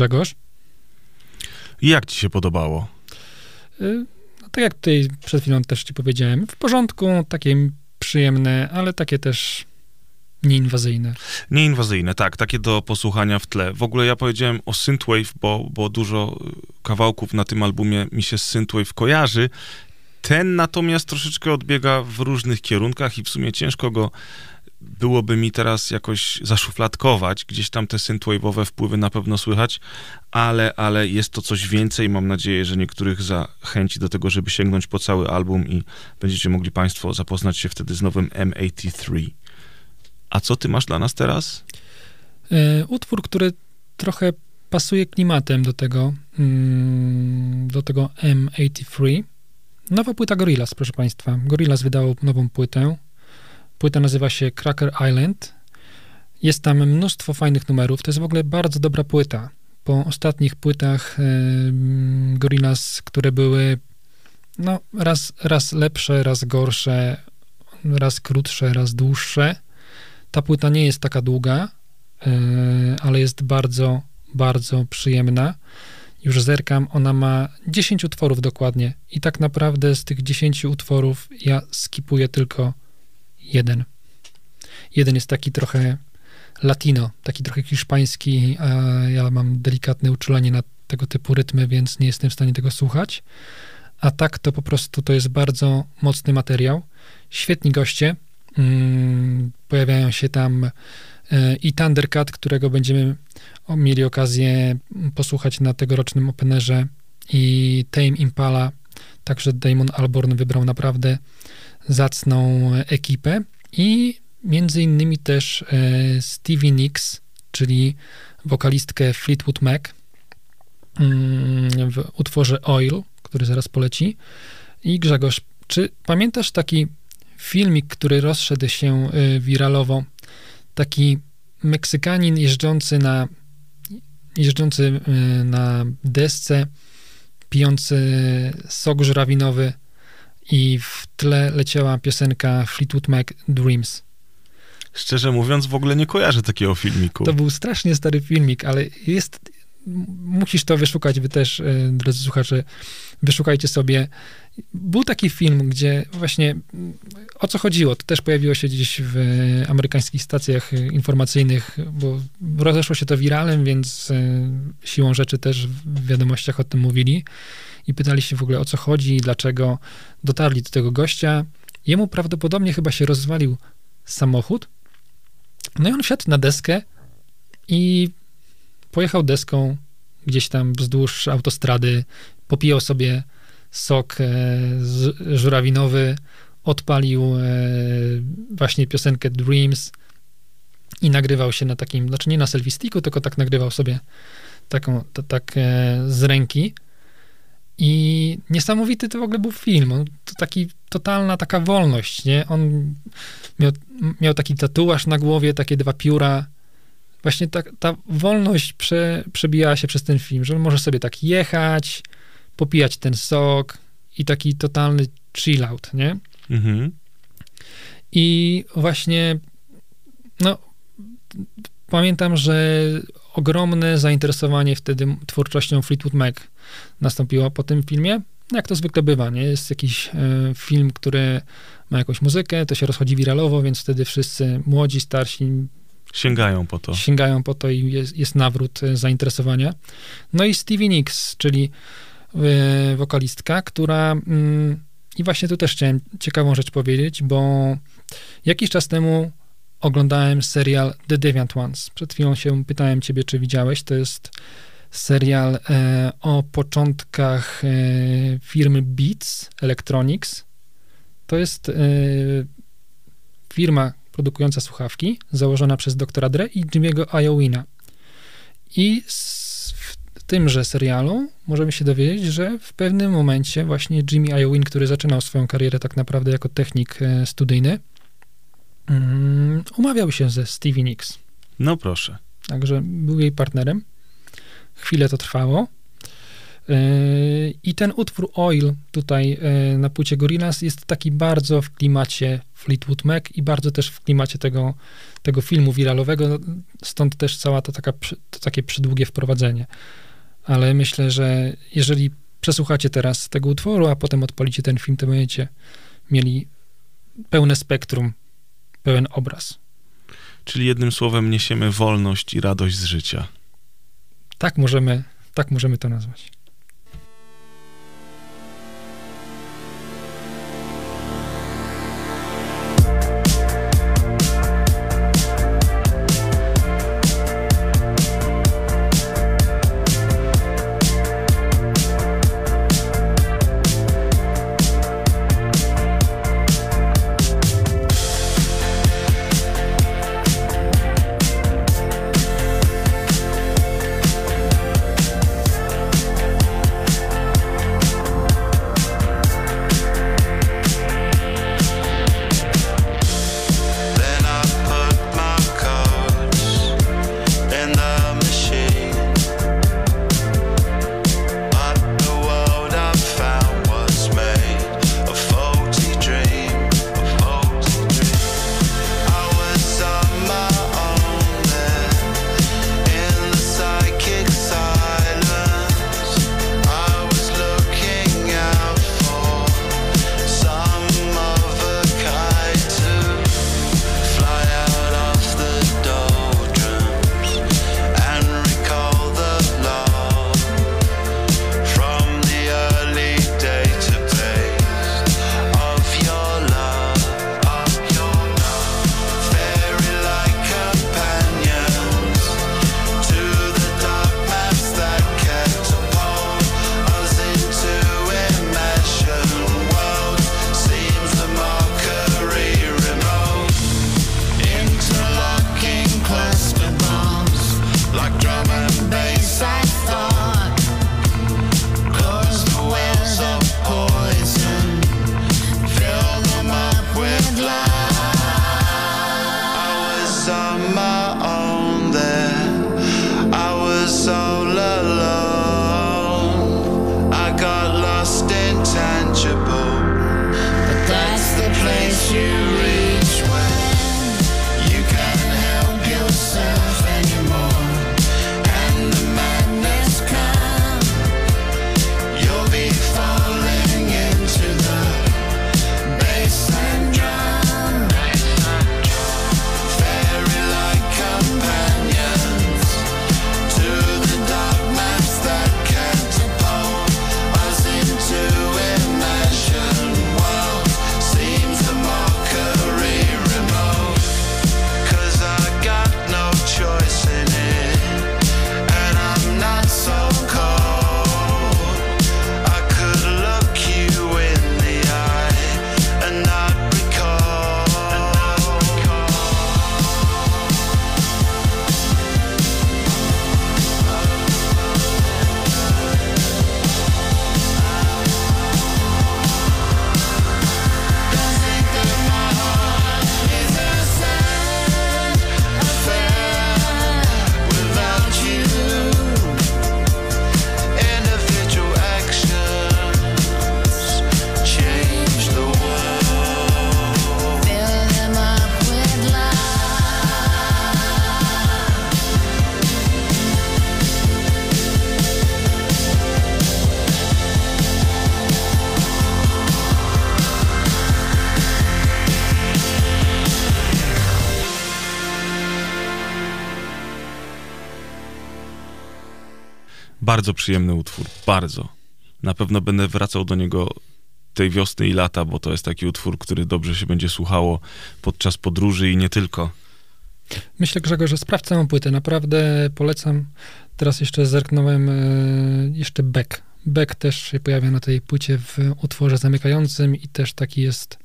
[SPEAKER 2] Grzegorz.
[SPEAKER 3] Jak ci się podobało?
[SPEAKER 2] Y, No, tak jak tutaj przed chwilą też ci powiedziałem, w porządku, takie przyjemne, ale takie też nieinwazyjne.
[SPEAKER 3] Nieinwazyjne, tak, takie do posłuchania w tle. W ogóle ja powiedziałem o Synthwave, bo, bo dużo y, kawałków na tym albumie mi się z Synthwave kojarzy. Ten natomiast troszeczkę odbiega w różnych kierunkach i w sumie ciężko go byłoby mi teraz jakoś zaszufladkować. Gdzieś tam te synthwave'owe wpływy na pewno słychać, ale, ale jest to coś więcej. Mam nadzieję, że niektórych zachęci do tego, żeby sięgnąć po cały album i będziecie mogli Państwo zapoznać się wtedy z nowym M83. A co ty masz dla nas teraz?
[SPEAKER 2] Y, Utwór, który trochę pasuje klimatem do tego, mm, do tego M83. Nowa płyta Gorillaz, proszę Państwa. Gorillaz wydało nową płytę. Płyta nazywa się Cracker Island. Jest tam mnóstwo fajnych numerów. To jest w ogóle bardzo dobra płyta. Po ostatnich płytach em, Gorillaz, które były no, raz, raz lepsze, raz gorsze, raz krótsze, raz dłuższe. Ta płyta nie jest taka długa, e, ale jest bardzo, bardzo przyjemna. Już zerkam, ona ma 10 utworów dokładnie i tak naprawdę z tych 10 utworów ja skipuję tylko jeden. Jeden jest taki trochę latino, taki trochę hiszpański, a ja mam delikatne uczulenie na tego typu rytmy, więc nie jestem w stanie tego słuchać. A tak to po prostu to jest bardzo mocny materiał. Świetni goście. Mm, pojawiają się tam e, i Thundercat, którego będziemy mieli okazję posłuchać na tegorocznym Openerze i Tame Impala. Także Damon Alborn wybrał naprawdę zacną ekipę i między innymi też e, Stevie Nicks, czyli wokalistkę Fleetwood Mac mm, w utworze Oil, który zaraz poleci. I Grzegorz, czy pamiętasz taki filmik, który rozszedł się y, wiralowo? Taki Meksykanin jeżdżący na jeżdżący y, na desce, pijący sok żurawinowy i w tle leciała piosenka Fleetwood Mac Dreams.
[SPEAKER 3] Szczerze mówiąc, w ogóle nie kojarzę takiego filmiku.
[SPEAKER 2] To był strasznie stary filmik, ale jest. Musisz to wyszukać, wy też, e, drodzy słuchacze, wyszukajcie sobie. Był taki film, gdzie właśnie o co chodziło, to też pojawiło się gdzieś w amerykańskich stacjach informacyjnych, bo rozeszło się to wiralem, więc e, siłą rzeczy też w wiadomościach o tym mówili i pytali się w ogóle o co chodzi, dlaczego dotarli do tego gościa. Jemu prawdopodobnie chyba się rozwalił samochód, no i on wsiadł na deskę i pojechał deską gdzieś tam wzdłuż autostrady, popijał sobie sok e, z, żurawinowy, odpalił e, właśnie piosenkę Dreams i nagrywał się na takim, znaczy nie na selfie sticku, tylko tak nagrywał sobie taką, to, tak e, z ręki. I niesamowity to w ogóle był film. On, to taki totalna taka wolność, nie? On miał, miał taki tatuaż na głowie, takie dwa pióra. Właśnie ta, ta wolność prze, przebijała się przez ten film, że on może sobie tak jechać, popijać ten sok i taki totalny chill out, nie?
[SPEAKER 3] Mhm.
[SPEAKER 2] I właśnie, no, pamiętam, że ogromne zainteresowanie wtedy twórczością Fleetwood Mac nastąpiło po tym filmie. No, Jak to zwykle bywa, nie? Jest jakiś e, film, który ma jakąś muzykę, to się rozchodzi wiralowo, więc wtedy wszyscy młodzi, starsi
[SPEAKER 3] Sięgają po to.
[SPEAKER 2] sięgają po to i jest, jest nawrót e, zainteresowania. No i Stevie Nicks, czyli e, wokalistka, która mm, i właśnie tu też chciałem ciekawą rzecz powiedzieć, bo jakiś czas temu oglądałem serial The Deviant Ones. Przed chwilą się pytałem ciebie, czy widziałeś. To jest serial e, o początkach e, firmy Beats Electronics. To jest e, firma produkująca słuchawki, założona przez doktora Dre i Jimmy'ego Iowina. I z, w tymże serialu możemy się dowiedzieć, że w pewnym momencie właśnie Jimmy Iowin, który zaczynał swoją karierę tak naprawdę jako technik e, studyjny, mm, umawiał się ze Stevie Nicks.
[SPEAKER 3] No proszę.
[SPEAKER 2] Także był jej partnerem. Chwilę to trwało.
[SPEAKER 5] Yy, I ten utwór Oil tutaj yy, na płycie Gorillaz jest taki bardzo w klimacie Fleetwood Mac i bardzo też w klimacie tego, tego filmu wiralowego, stąd też cała to, taka, to takie przydługie wprowadzenie. Ale myślę, że jeżeli przesłuchacie teraz tego utworu, a potem odpalicie ten film, to będziecie mieli pełne spektrum, pełen obraz.
[SPEAKER 3] Czyli jednym słowem niesiemy wolność i radość z życia.
[SPEAKER 5] Tak możemy, tak możemy to nazwać.
[SPEAKER 3] Bardzo przyjemny utwór, bardzo. Na pewno będę wracał do niego tej wiosny i lata, bo to jest taki utwór, który dobrze się będzie słuchało podczas podróży i nie tylko.
[SPEAKER 5] Myślę, Grzegorz, że sprawdź całą płytę. Naprawdę polecam. Teraz jeszcze zerknąłem e, jeszcze Beck. Beck też się pojawia na tej płycie w utworze zamykającym i też taki jest,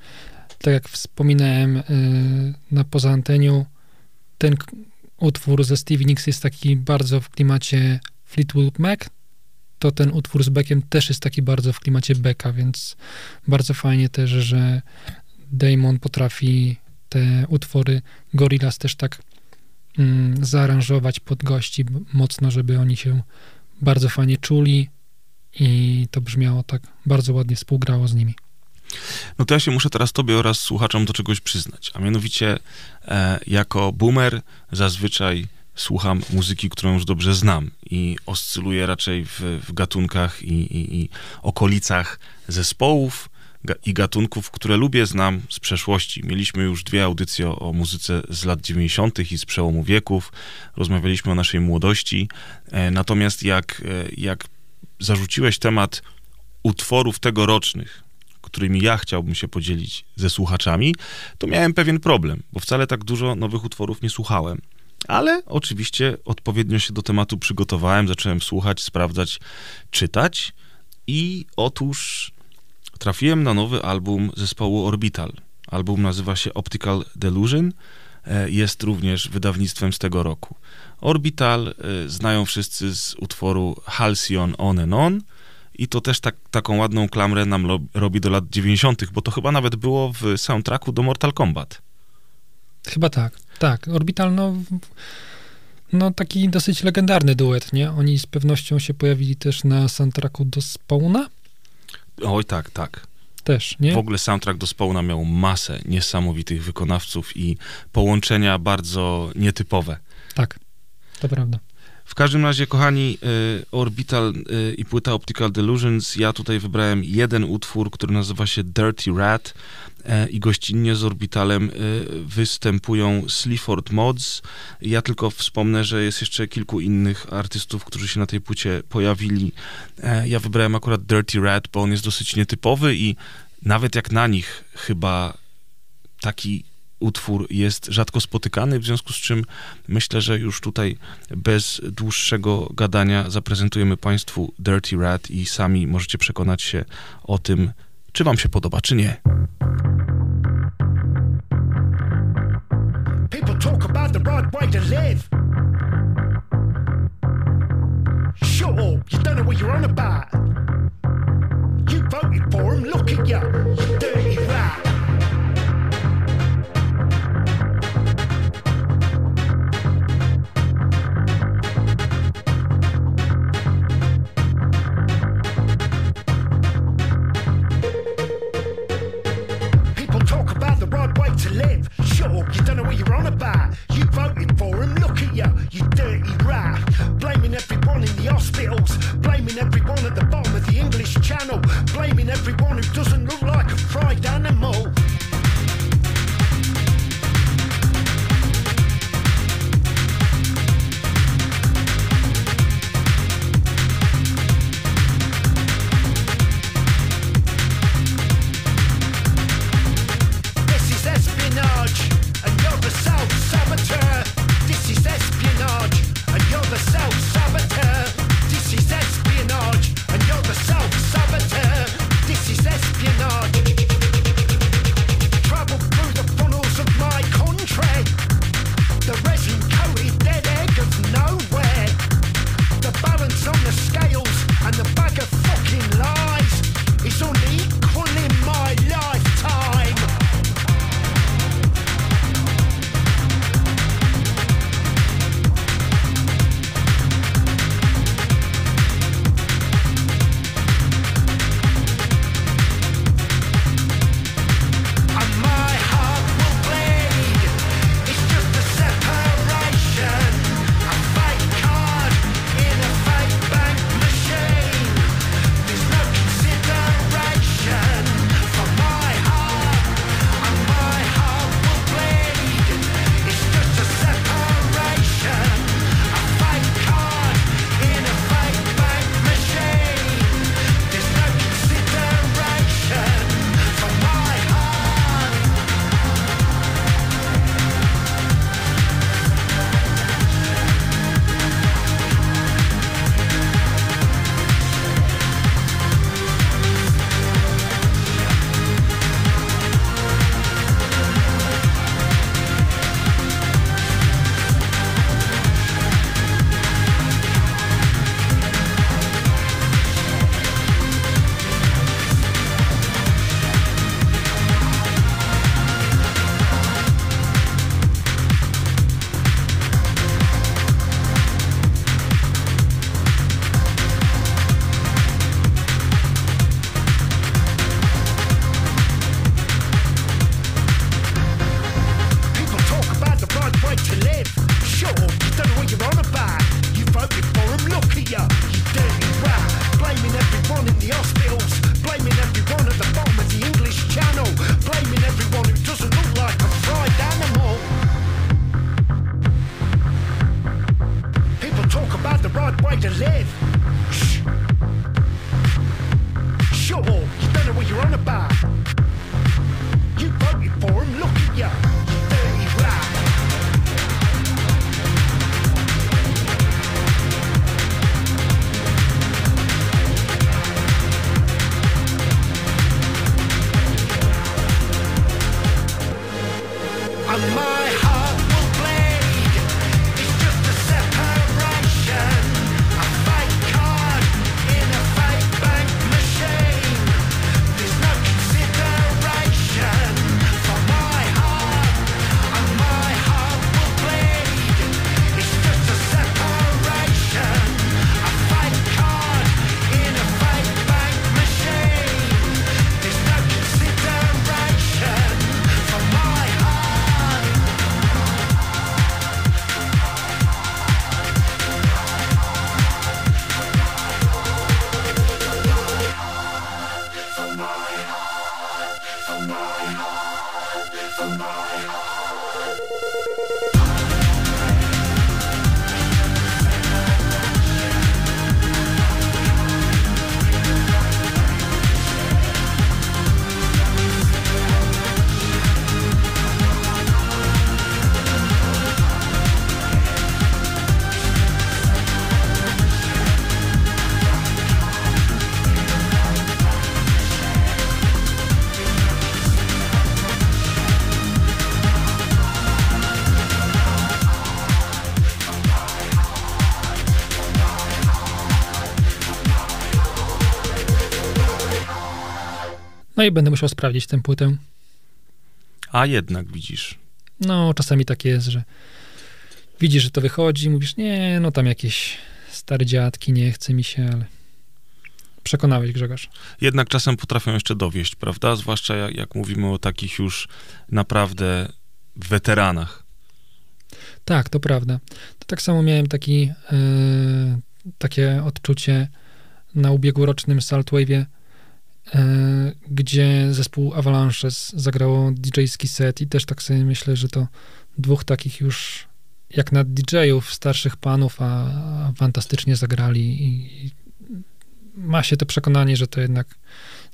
[SPEAKER 5] tak jak wspominałem e, na poza anteniu, ten utwór ze Stevie Nicks jest taki bardzo w klimacie Fleetwood Mac, to ten utwór z Beckiem też jest taki bardzo w klimacie Becka, więc bardzo fajnie też, że Damon potrafi te utwory Gorillaz też tak mm, zaaranżować pod gości mocno, żeby oni się bardzo fajnie czuli
[SPEAKER 2] i to brzmiało tak, bardzo ładnie współgrało z nimi.
[SPEAKER 3] No to ja się muszę teraz tobie oraz słuchaczom do czegoś przyznać. A mianowicie, e, jako boomer zazwyczaj słucham muzyki, którą już dobrze znam i oscyluję raczej w, w gatunkach i, i, i okolicach zespołów ga, i gatunków, które lubię, znam z przeszłości. Mieliśmy już dwie audycje o, o muzyce z lat 90. i z przełomu wieków. Rozmawialiśmy o naszej młodości. E, natomiast jak, e, jak zarzuciłeś temat utworów tegorocznych, którymi ja chciałbym się podzielić ze słuchaczami, to miałem pewien problem, bo wcale tak dużo nowych utworów nie słuchałem. Ale oczywiście odpowiednio się do tematu przygotowałem, zacząłem słuchać, sprawdzać, czytać i otóż trafiłem na nowy album zespołu Orbital. Album nazywa się Optical Delusion, e, jest również wydawnictwem z tego roku. Orbital e, znają wszyscy z utworu Halcyon On and On, i to też tak, taką ładną klamrę nam lo- robi do lat 90., bo to chyba nawet było w soundtracku do Mortal Kombat.
[SPEAKER 2] Chyba tak, tak. Orbital, no, no taki dosyć legendarny duet, nie? Oni z pewnością się pojawili też na soundtracku do Spawna?
[SPEAKER 3] Oj, tak, tak.
[SPEAKER 2] Też, nie?
[SPEAKER 3] W ogóle soundtrack do Spawna miał masę niesamowitych wykonawców i połączenia bardzo nietypowe.
[SPEAKER 2] Tak, to prawda.
[SPEAKER 3] W każdym razie, kochani, y, Orbital y, i płyta Optical Delusions, ja tutaj wybrałem jeden utwór, który nazywa się Dirty Rat e, i gościnnie z Orbitalem y, występują Sleaford Mods. Ja tylko wspomnę, że jest jeszcze kilku innych artystów, którzy się na tej płycie pojawili. E, Ja wybrałem akurat Dirty Rat, bo on jest dosyć nietypowy i nawet jak na nich chyba taki utwór jest rzadko spotykany, w związku z czym myślę, że już tutaj bez dłuższego gadania zaprezentujemy Państwu Dirty Rat i sami możecie przekonać się o tym, czy Wam się podoba, czy nie.
[SPEAKER 6] People talk about the right way to live. Shut up, you don't know what you're on about. You voted for him, look at you, you dirty rat. Up, you don't know what you're on about. You voted for him, look at you, you dirty rat. Blaming everyone in the hospitals, blaming everyone at the bottom of the English channel, blaming everyone who doesn't look like a fried
[SPEAKER 2] No
[SPEAKER 6] the self-saboteur. This is espionage, and you're the self-saboteur. This is espionage, and you're the self-saboteur. This is espionage. Through the funnels of my country. The resin-coated dead of nowhere. The balance on the scales and the
[SPEAKER 2] i będę musiał sprawdzić tę płytę.
[SPEAKER 3] A jednak widzisz.
[SPEAKER 2] No, czasami tak jest, że widzisz, że to wychodzi, mówisz, nie, no tam jakieś stare dziadki, nie chce mi się, ale przekonałeś, Grzegorz.
[SPEAKER 3] Jednak czasem potrafią jeszcze dowieść, prawda? Zwłaszcza jak, jak mówimy o takich już naprawdę weteranach.
[SPEAKER 2] Tak, to prawda. To tak samo miałem taki, e, takie odczucie na ubiegłorocznym Saltwave'ie, gdzie zespół Avalanches zagrało DJ-ski set i też tak sobie myślę, że to dwóch takich już jak na DJ-ów, starszych panów, a, a fantastycznie zagrali i, i ma się to przekonanie, że to jednak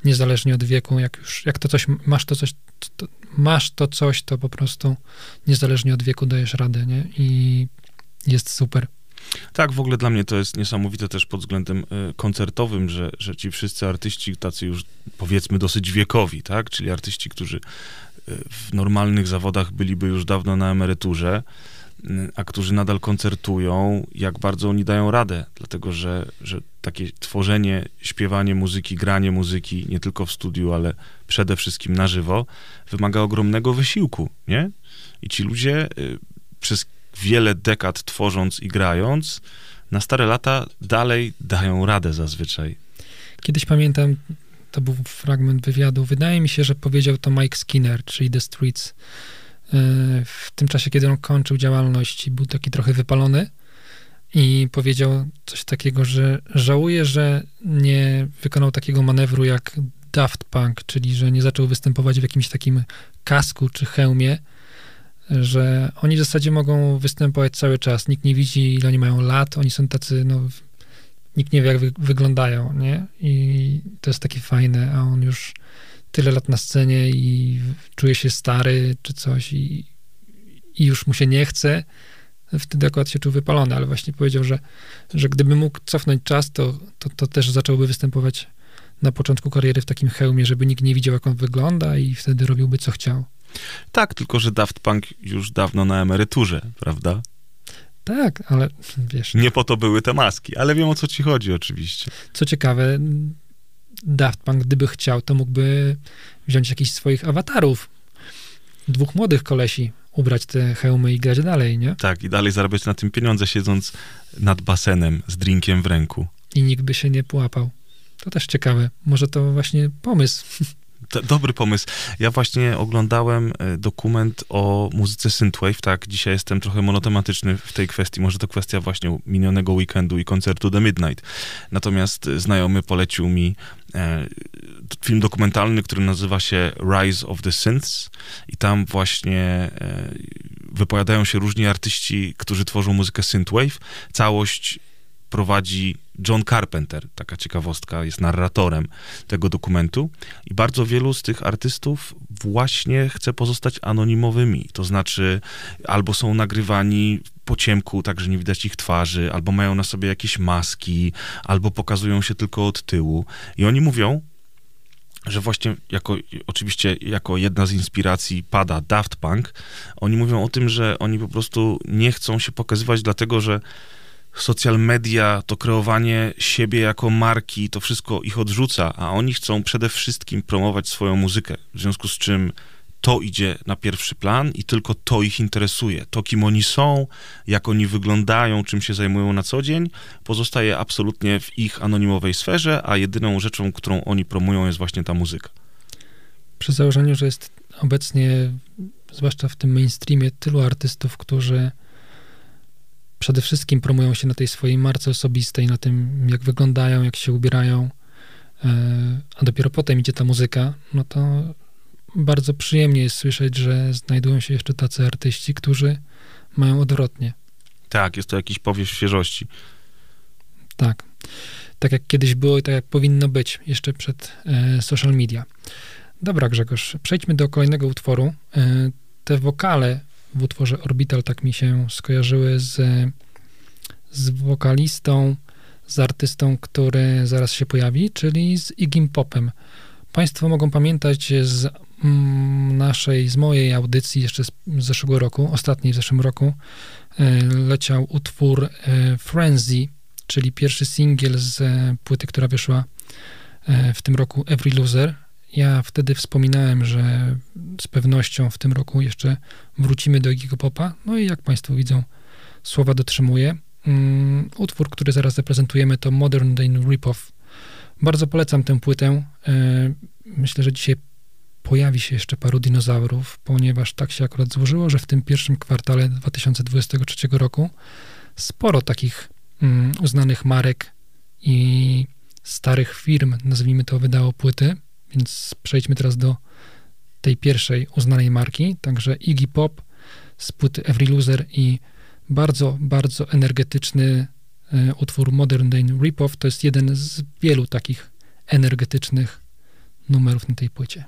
[SPEAKER 2] niezależnie od wieku, jak już, jak to coś, masz to coś, to, masz to coś, to po prostu niezależnie od wieku dajesz radę, nie? I jest super.
[SPEAKER 3] Tak, w ogóle dla mnie to jest niesamowite też pod względem y, koncertowym, że, że ci wszyscy artyści, tacy już powiedzmy dosyć wiekowi, tak? Czyli artyści, którzy y, w normalnych zawodach byliby już dawno na emeryturze, y, a którzy nadal koncertują, jak bardzo oni dają radę, dlatego że, że takie tworzenie, śpiewanie muzyki, granie muzyki, nie tylko w studiu, ale przede wszystkim na żywo, wymaga ogromnego wysiłku, nie? I ci ludzie przez wiele dekad tworząc i grając, na stare lata dalej dają radę zazwyczaj.
[SPEAKER 2] Kiedyś pamiętam, to był fragment wywiadu, wydaje mi się, że powiedział to Mike Skinner, czyli The Streets, yy, w tym czasie, kiedy on kończył działalność i był taki trochę wypalony i powiedział coś takiego, że żałuje, że nie wykonał takiego manewru jak Daft Punk, czyli że nie zaczął występować w jakimś takim kasku czy hełmie, że oni w zasadzie mogą występować cały czas. Nikt nie widzi, ile oni mają lat, oni są tacy, no, nikt nie wie, jak wy, wyglądają, nie? I to jest takie fajne, a on już tyle lat na scenie i czuje się stary czy coś i, i już mu się nie chce. Wtedy akurat się czuł wypalony, ale właśnie powiedział, że, że gdyby mógł cofnąć czas, to, to, to też zacząłby występować na początku kariery w takim hełmie, żeby nikt nie widział, jak on wygląda i wtedy robiłby, co chciał.
[SPEAKER 3] Tak, tylko że Daft Punk już dawno na emeryturze, prawda?
[SPEAKER 2] Tak, ale wiesz,
[SPEAKER 3] Nie po to były te maski, ale wiem o co ci chodzi oczywiście.
[SPEAKER 2] co ciekawe, Daft Punk, gdyby chciał, to mógłby wziąć jakichś swoich awatarów, dwóch młodych kolesi, ubrać te hełmy i grać dalej, nie?
[SPEAKER 3] Tak, i dalej zarabiać na tym pieniądze, siedząc nad basenem z drinkiem w ręku.
[SPEAKER 2] I nikt by się nie połapał. To też ciekawe. Może to właśnie pomysł. [LAUGHS]
[SPEAKER 3] To dobry pomysł. Ja właśnie oglądałem e, dokument o muzyce synthwave, tak, dzisiaj jestem trochę monotematyczny w tej kwestii, może to kwestia właśnie minionego weekendu i koncertu The Midnight. Natomiast znajomy polecił mi e, film dokumentalny, który nazywa się Rise of the Synths i tam właśnie e, wypowiadają się różni artyści, którzy tworzą muzykę synthwave. Całość prowadzi John Carpenter, taka ciekawostka, jest narratorem tego dokumentu. I bardzo wielu z tych artystów właśnie chce pozostać anonimowymi, to znaczy albo są nagrywani po ciemku, tak że nie widać ich twarzy, albo mają na sobie jakieś maski, albo pokazują się tylko od tyłu. I oni mówią, że właśnie jako, oczywiście jako jedna z inspiracji pada Daft Punk, oni mówią o tym, że oni po prostu nie chcą się pokazywać, dlatego że social media, to kreowanie siebie jako marki, to wszystko ich odrzuca, a oni chcą przede wszystkim promować swoją muzykę, w związku z czym to idzie na pierwszy plan i tylko to ich interesuje. To, kim oni są, jak oni wyglądają, czym się zajmują na co dzień, pozostaje absolutnie w ich anonimowej sferze, a jedyną rzeczą, którą oni promują, jest właśnie ta muzyka.
[SPEAKER 2] Przy założeniu, że jest obecnie, zwłaszcza w tym mainstreamie, tylu artystów, którzy przede wszystkim promują się na tej swojej marce osobistej, na tym, jak wyglądają, jak się ubierają, e, a dopiero potem idzie ta muzyka, no to bardzo przyjemnie jest słyszeć, że znajdują się jeszcze tacy artyści, którzy mają odwrotnie.
[SPEAKER 3] Tak, jest to jakiś powiew świeżości.
[SPEAKER 2] Tak. Tak jak kiedyś było i tak jak powinno być, jeszcze przed e, social media. Dobra, Grzegorz, przejdźmy do kolejnego utworu. E, te wokale w utworze Orbital tak mi się skojarzyły z, z wokalistą, z artystą, który zaraz się pojawi, czyli z Igim Popem. Państwo mogą pamiętać z mm, naszej, z mojej audycji jeszcze z zeszłego roku, ostatniej w zeszłym roku, e, leciał utwór e, Frenzy, czyli pierwszy singiel z e, płyty, która wyszła w tym roku, Every Loser.
[SPEAKER 7] Ja wtedy wspominałem, że z pewnością w tym roku jeszcze wrócimy do Iggy Popa. No i jak Państwo widzą, słowa dotrzymuję. Mm, utwór, który zaraz zaprezentujemy, to Modern Day Ripoff. Bardzo polecam tę płytę. E, Myślę, że dzisiaj pojawi się jeszcze paru dinozaurów, ponieważ tak się akurat złożyło, że w tym pierwszym kwartale 2023 roku sporo takich mm, uznanych marek i starych firm, nazwijmy to, wydało płyty, więc przejdźmy teraz do tej pierwszej uznanej marki, także Iggy Pop z płyty Every Loser i bardzo, bardzo energetyczny e, utwór Modern Day Ripoff. To jest jeden z wielu takich energetycznych numerów na tej płycie.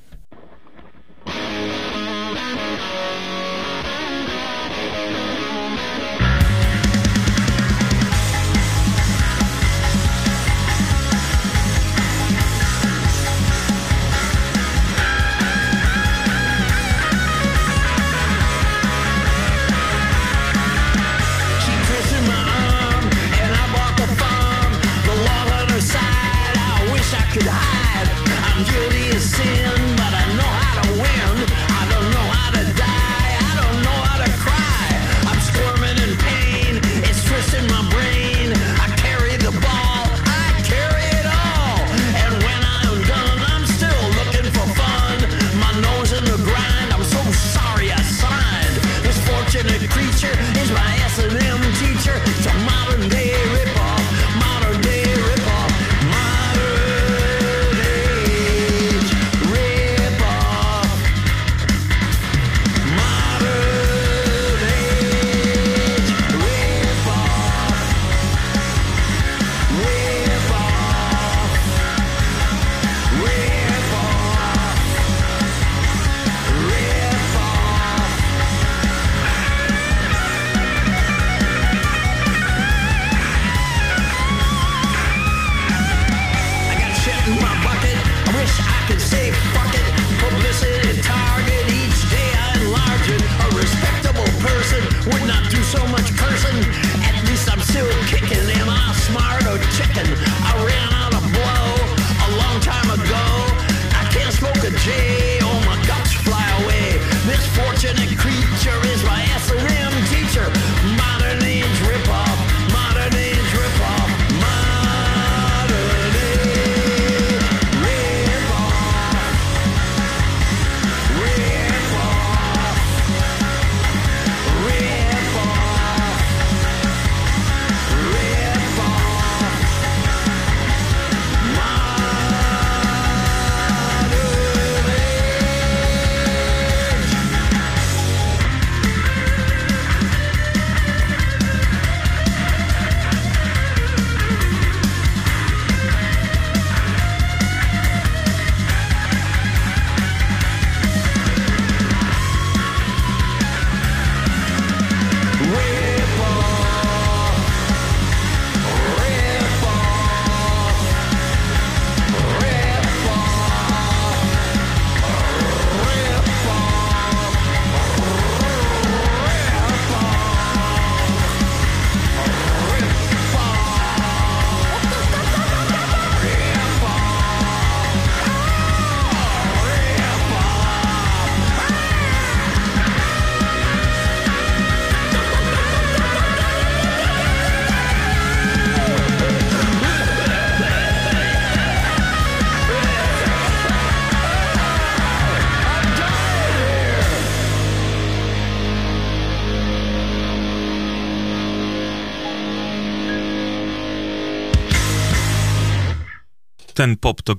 [SPEAKER 3] Ten pop to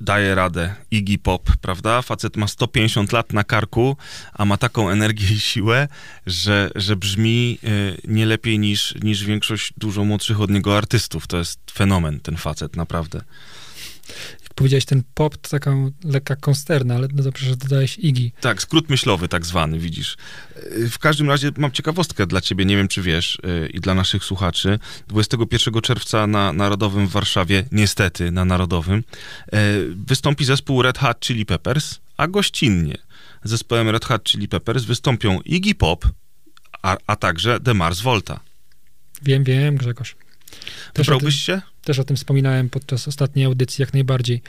[SPEAKER 3] daje radę. Iggy Pop, prawda? Facet ma 150 lat na karku, a ma taką energię i siłę, że, że brzmi y, nie lepiej niż, niż większość dużo młodszych od niego artystów. To jest fenomen, ten facet, naprawdę.
[SPEAKER 7] Powiedziałeś, ten pop to taka lekka konsterna, ale no dobrze, że dodałeś Iggy.
[SPEAKER 3] Tak, skrót myślowy tak zwany, widzisz. W każdym razie mam ciekawostkę dla ciebie, nie wiem czy wiesz, y, i dla naszych słuchaczy. 21 czerwca na Narodowym w Warszawie, niestety na Narodowym, y, wystąpi zespół Red Hot Chili Peppers, a gościnnie zespołem Red Hot Chili Peppers wystąpią Iggy Pop, a, a także The Mars Volta.
[SPEAKER 7] Wiem, wiem, Grzegorz.
[SPEAKER 2] Też
[SPEAKER 3] Wybrałbyś się?
[SPEAKER 2] też o tym wspominałem podczas ostatniej audycji, jak najbardziej.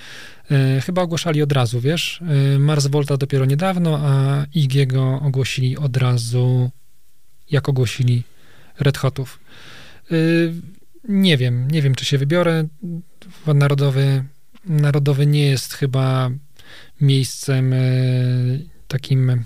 [SPEAKER 2] E, chyba ogłaszali od razu, wiesz? E, Mars Volta dopiero niedawno, a IG go ogłosili od razu, jak ogłosili Red Hotów. E, nie wiem, nie wiem, czy się wybiorę. Narodowy, Narodowy nie jest chyba miejscem e, takim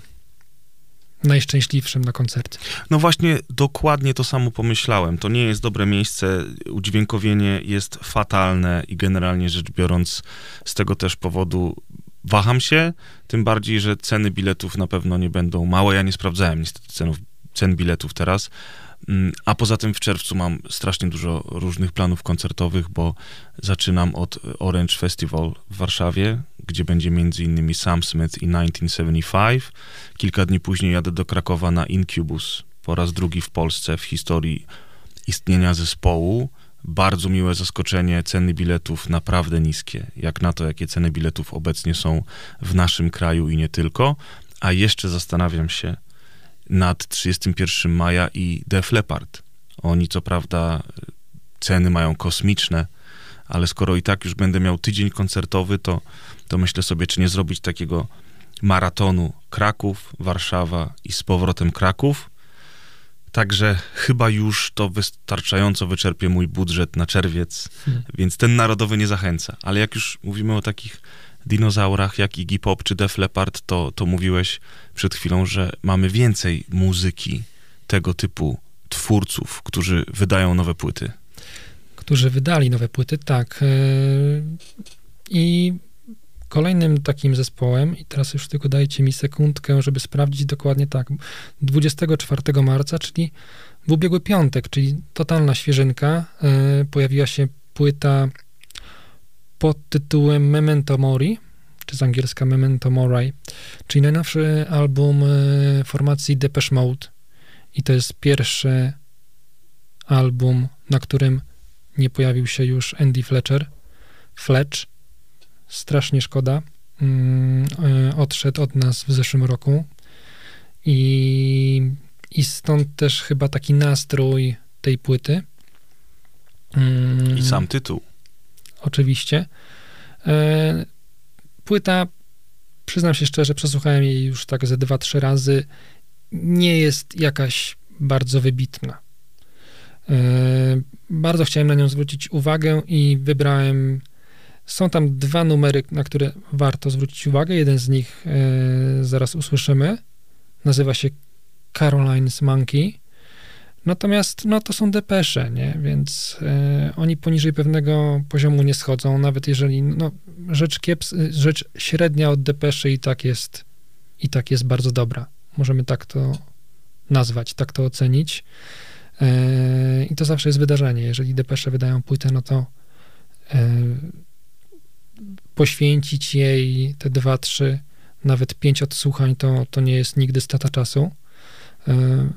[SPEAKER 2] najszczęśliwszym na koncercie.
[SPEAKER 3] No właśnie, dokładnie to samo pomyślałem. To nie jest dobre miejsce, udźwiękowienie jest fatalne i generalnie rzecz biorąc z tego też powodu waham się, tym bardziej, że ceny biletów na pewno nie będą małe. Ja nie sprawdzałem niestety cenów, cen biletów teraz, a poza tym w czerwcu mam strasznie dużo różnych planów koncertowych, bo zaczynam od Orange Festival w Warszawie, gdzie będzie innymi Sam Smith i 1975. Kilka dni później jadę do Krakowa na Incubus, po raz drugi w Polsce w historii istnienia zespołu. Bardzo miłe zaskoczenie, ceny biletów naprawdę niskie, jak na to, jakie ceny biletów obecnie są w naszym kraju i nie tylko. A jeszcze zastanawiam się nad 31 maja i Def Leppard. Oni co prawda ceny mają kosmiczne, ale skoro i tak już będę miał tydzień koncertowy, to, to myślę sobie, czy nie zrobić takiego maratonu Kraków, Warszawa i z powrotem Kraków. Także chyba już to wystarczająco wyczerpie mój budżet na czerwiec,
[SPEAKER 2] Hmm.
[SPEAKER 3] więc ten narodowy nie zachęca. Ale jak już mówimy o takich dinozaurach jak Iggy Pop czy Def Leppard, to, to mówiłeś przed chwilą, że mamy więcej muzyki tego typu twórców, którzy wydają nowe płyty.
[SPEAKER 2] którzy wydali nowe płyty, tak. yy, I kolejnym takim zespołem, i teraz już tylko dajcie mi sekundkę, żeby sprawdzić dokładnie tak, 24 marca, czyli w ubiegły piątek, czyli totalna świeżynka, yy, pojawiła się płyta pod tytułem Memento Mori, czy z angielska Memento Mori, czyli najnowszy album yy, formacji Depeche Mode. I to jest pierwszy album, na którym nie pojawił się już Andy Fletcher. Fletch, strasznie szkoda. Mm, e, odszedł od nas w zeszłym roku. I, I stąd też chyba taki nastrój tej płyty. Mm,
[SPEAKER 3] I sam tytuł.
[SPEAKER 2] Oczywiście. E, płyta, przyznam się szczerze, przesłuchałem jej już tak ze dwa, trzy razy. Nie jest jakaś bardzo wybitna. E, bardzo chciałem na nią zwrócić uwagę i wybrałem. Są tam dwa numery, na które warto zwrócić uwagę. Jeden z nich e, zaraz usłyszymy. Nazywa się Caroline's Monkey. Natomiast no, to są depesze, nie? więc e, oni poniżej pewnego poziomu nie schodzą, nawet jeżeli no, rzecz, kieps, rzecz średnia od depeszy i tak jest i tak jest bardzo dobra. Możemy tak to nazwać, tak to ocenić. E, I to zawsze jest wydarzenie. Jeżeli depesze wydają płytę, no to e, poświęcić jej te dwa, trzy, nawet pięć odsłuchań, to, to nie jest nigdy strata czasu. E,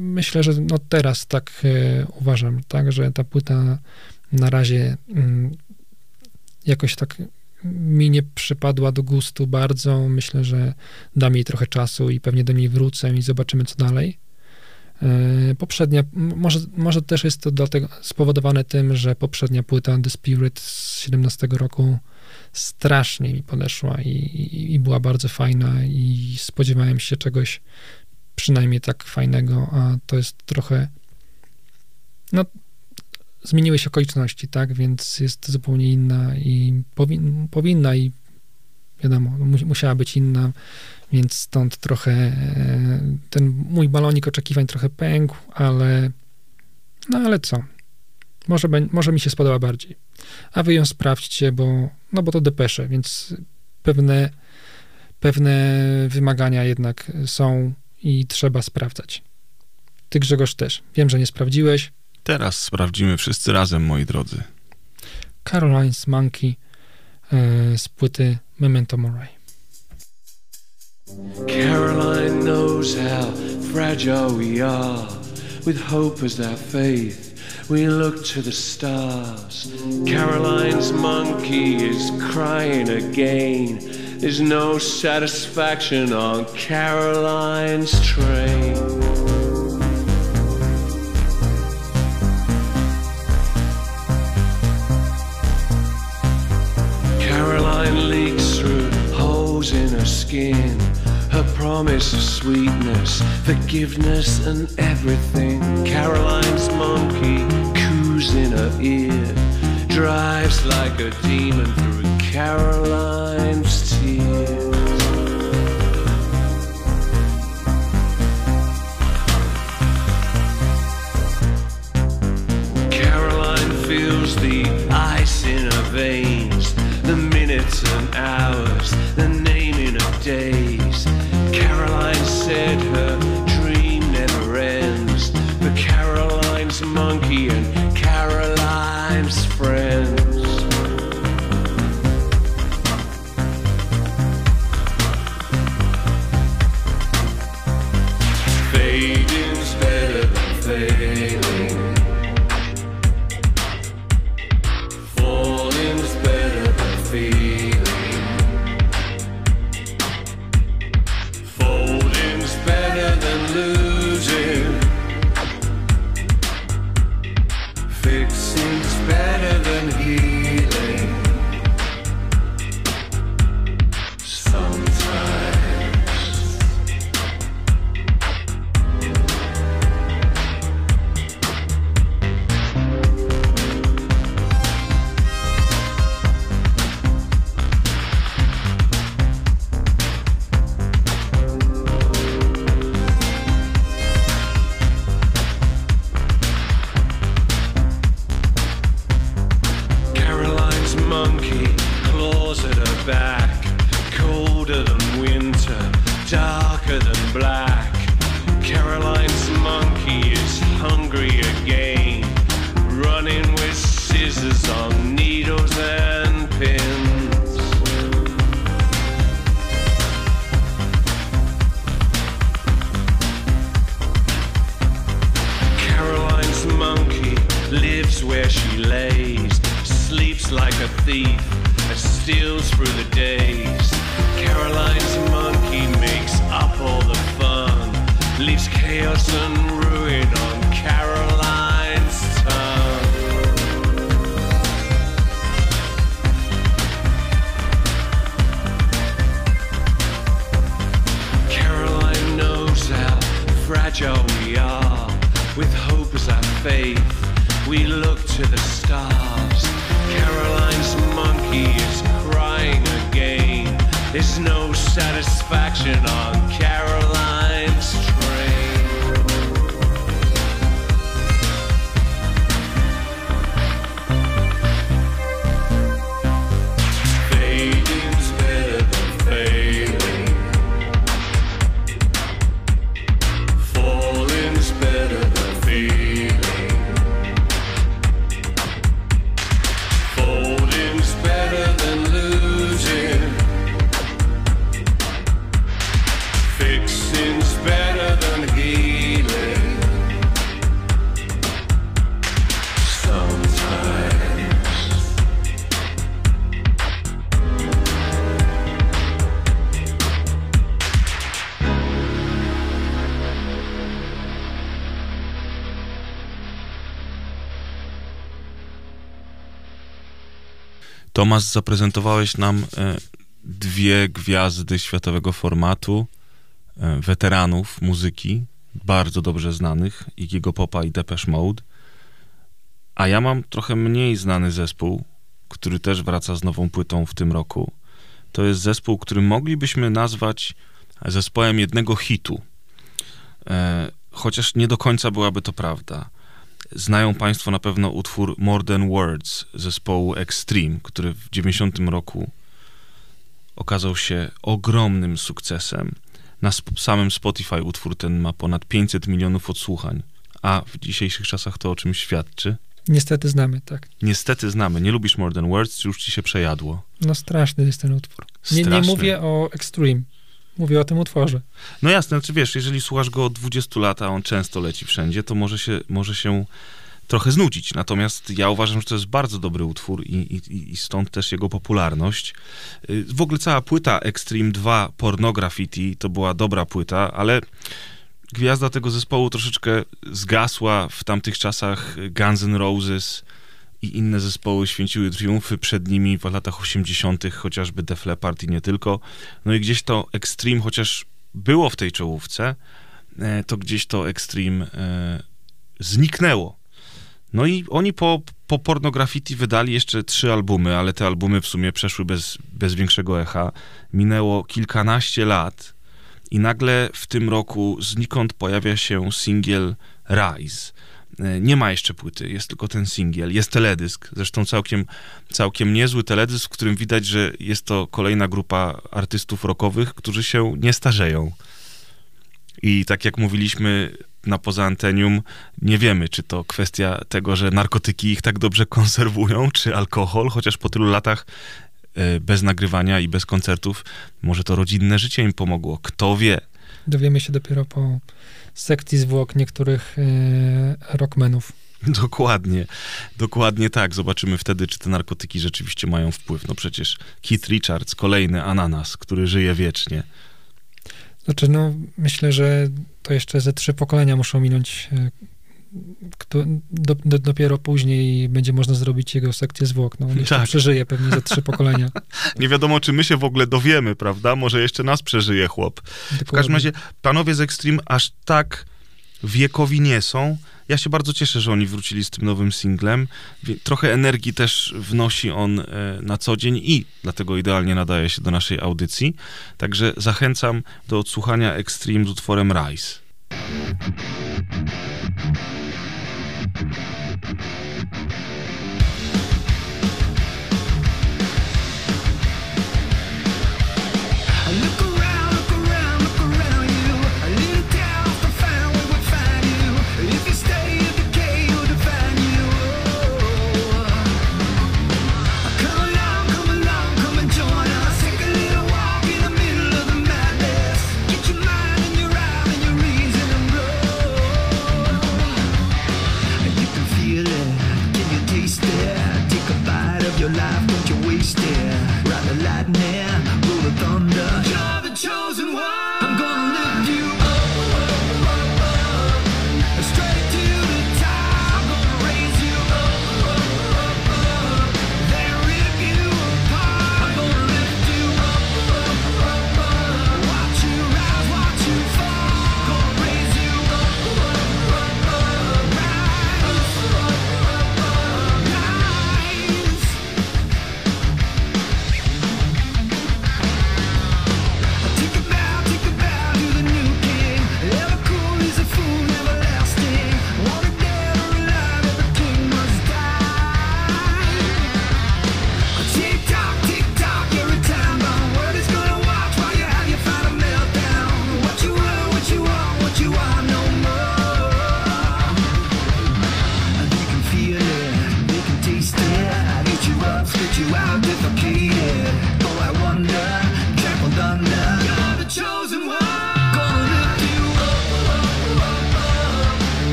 [SPEAKER 2] Myślę, że no teraz tak e, uważam, tak, że ta płyta na razie mm, jakoś tak mi nie przypadła do gustu bardzo. Myślę, że dam jej trochę czasu i pewnie do niej wrócę i zobaczymy, co dalej. Poprzednia, może, może też jest to dlatego spowodowane tym, że poprzednia płyta The Spirit z 17 roku strasznie mi podeszła i, i, i była bardzo fajna i spodziewałem się czegoś przynajmniej tak fajnego, a to jest trochę no zmieniły się okoliczności, tak, więc jest zupełnie inna i powin, powinna i wiadomo, mu- musiała być inna, więc stąd trochę e, ten mój balonik oczekiwań trochę pękł, ale no ale co? Może, może mi się spodoba bardziej. A wy ją sprawdźcie, bo no bo to depesze, więc pewne pewne wymagania jednak są i trzeba sprawdzać. Ty Grzegorz też. Wiem, że nie sprawdziłeś.
[SPEAKER 3] Teraz sprawdzimy wszyscy razem, moi drodzy.
[SPEAKER 2] Caroline's Monkey e, z płyty Memento Mori.
[SPEAKER 8] Caroline knows how fragile we are. With hope as our faith, We look to the stars. Caroline's monkey is crying again. There's no satisfaction on Caroline's train. Caroline leaks through holes in her skin promise of sweetness, forgiveness, and everything. Caroline's monkey coos in her ear, drives like a demon through Caroline's tears. Caroline feels the ice in her veins, the minutes and hours, the naming of days. Said her
[SPEAKER 3] Tomasz, zaprezentowałeś nam e, dwie gwiazdy światowego formatu, e, weteranów muzyki, bardzo dobrze znanych, Iggy'ego Popa i Depeche Mode. A ja mam trochę mniej znany zespół, który też wraca z nową płytą w tym roku. To jest zespół, który moglibyśmy nazwać zespołem jednego hitu. E, chociaż nie do końca byłaby to prawda. Znają Państwo na pewno utwór More Than Words zespołu Extreme, który w 90 roku okazał się ogromnym sukcesem. Na samym Spotify utwór ten ma ponad 500 milionów odsłuchań, a w dzisiejszych czasach to o czym świadczy?
[SPEAKER 2] Niestety znamy, tak.
[SPEAKER 3] Niestety znamy. Nie lubisz More Than Words, czy już ci się przejadło?
[SPEAKER 2] No straszny jest ten utwór. Nie, nie mówię o Extreme. Mówię o tym utworze.
[SPEAKER 3] No jasne, znaczy wiesz, jeżeli słuchasz go od 20 lat, a on często leci wszędzie, to może się, może się trochę znudzić. Natomiast ja uważam, że to jest bardzo dobry utwór i, i, i stąd też jego popularność. Y, W ogóle cała płyta Extreme 2 Pornograffiti to była dobra płyta, ale gwiazda tego zespołu troszeczkę zgasła w tamtych czasach. Guns N' Roses i inne zespoły święciły triumfy przed nimi w latach 80., chociażby Def Leppard i nie tylko. No i gdzieś to Extreme, chociaż
[SPEAKER 9] było w tej czołówce, e, to gdzieś to Extreme e, zniknęło. No i oni po, po Pornografity wydali jeszcze trzy albumy, ale te albumy w sumie przeszły bez, bez większego echa. Minęło kilkanaście lat i nagle w tym roku znikąd pojawia się singiel Rise. E, Nie ma jeszcze płyty, jest tylko ten singiel, jest teledysk, zresztą całkiem, całkiem niezły teledysk, w którym widać, że jest to kolejna grupa artystów rockowych, którzy się nie starzeją. I tak jak mówiliśmy na poza antenium, nie wiemy, czy to kwestia tego, że narkotyki ich tak dobrze konserwują, czy alkohol, chociaż po tylu latach e, bez nagrywania i bez koncertów, może to rodzinne życie im pomogło. Kto wie?
[SPEAKER 2] Dowiemy się dopiero po sekcji zwłok niektórych e, rockmenów. [LAUGHS]
[SPEAKER 9] Dokładnie, dokładnie tak. Zobaczymy wtedy, czy te narkotyki rzeczywiście mają wpływ. No przecież Keith Richards, kolejny ananas, który żyje wiecznie.
[SPEAKER 2] Znaczy, no, myślę, że to jeszcze ze trzy pokolenia muszą minąć. Kto, do, do, dopiero później będzie można zrobić jego sekcję zwłok. No, on jeszcze
[SPEAKER 9] Tak.
[SPEAKER 2] przeżyje pewnie za trzy pokolenia. [LAUGHS]
[SPEAKER 9] Nie wiadomo, czy my się w ogóle dowiemy, prawda? Może jeszcze nas przeżyje chłop. W każdym razie panowie z Extreme aż tak wiekowi nie są. Ja się bardzo cieszę, że oni wrócili z tym nowym singlem. Trochę energii też wnosi on e, na co dzień i dlatego idealnie nadaje się do naszej audycji. Także zachęcam do odsłuchania Extreme z utworem Rise.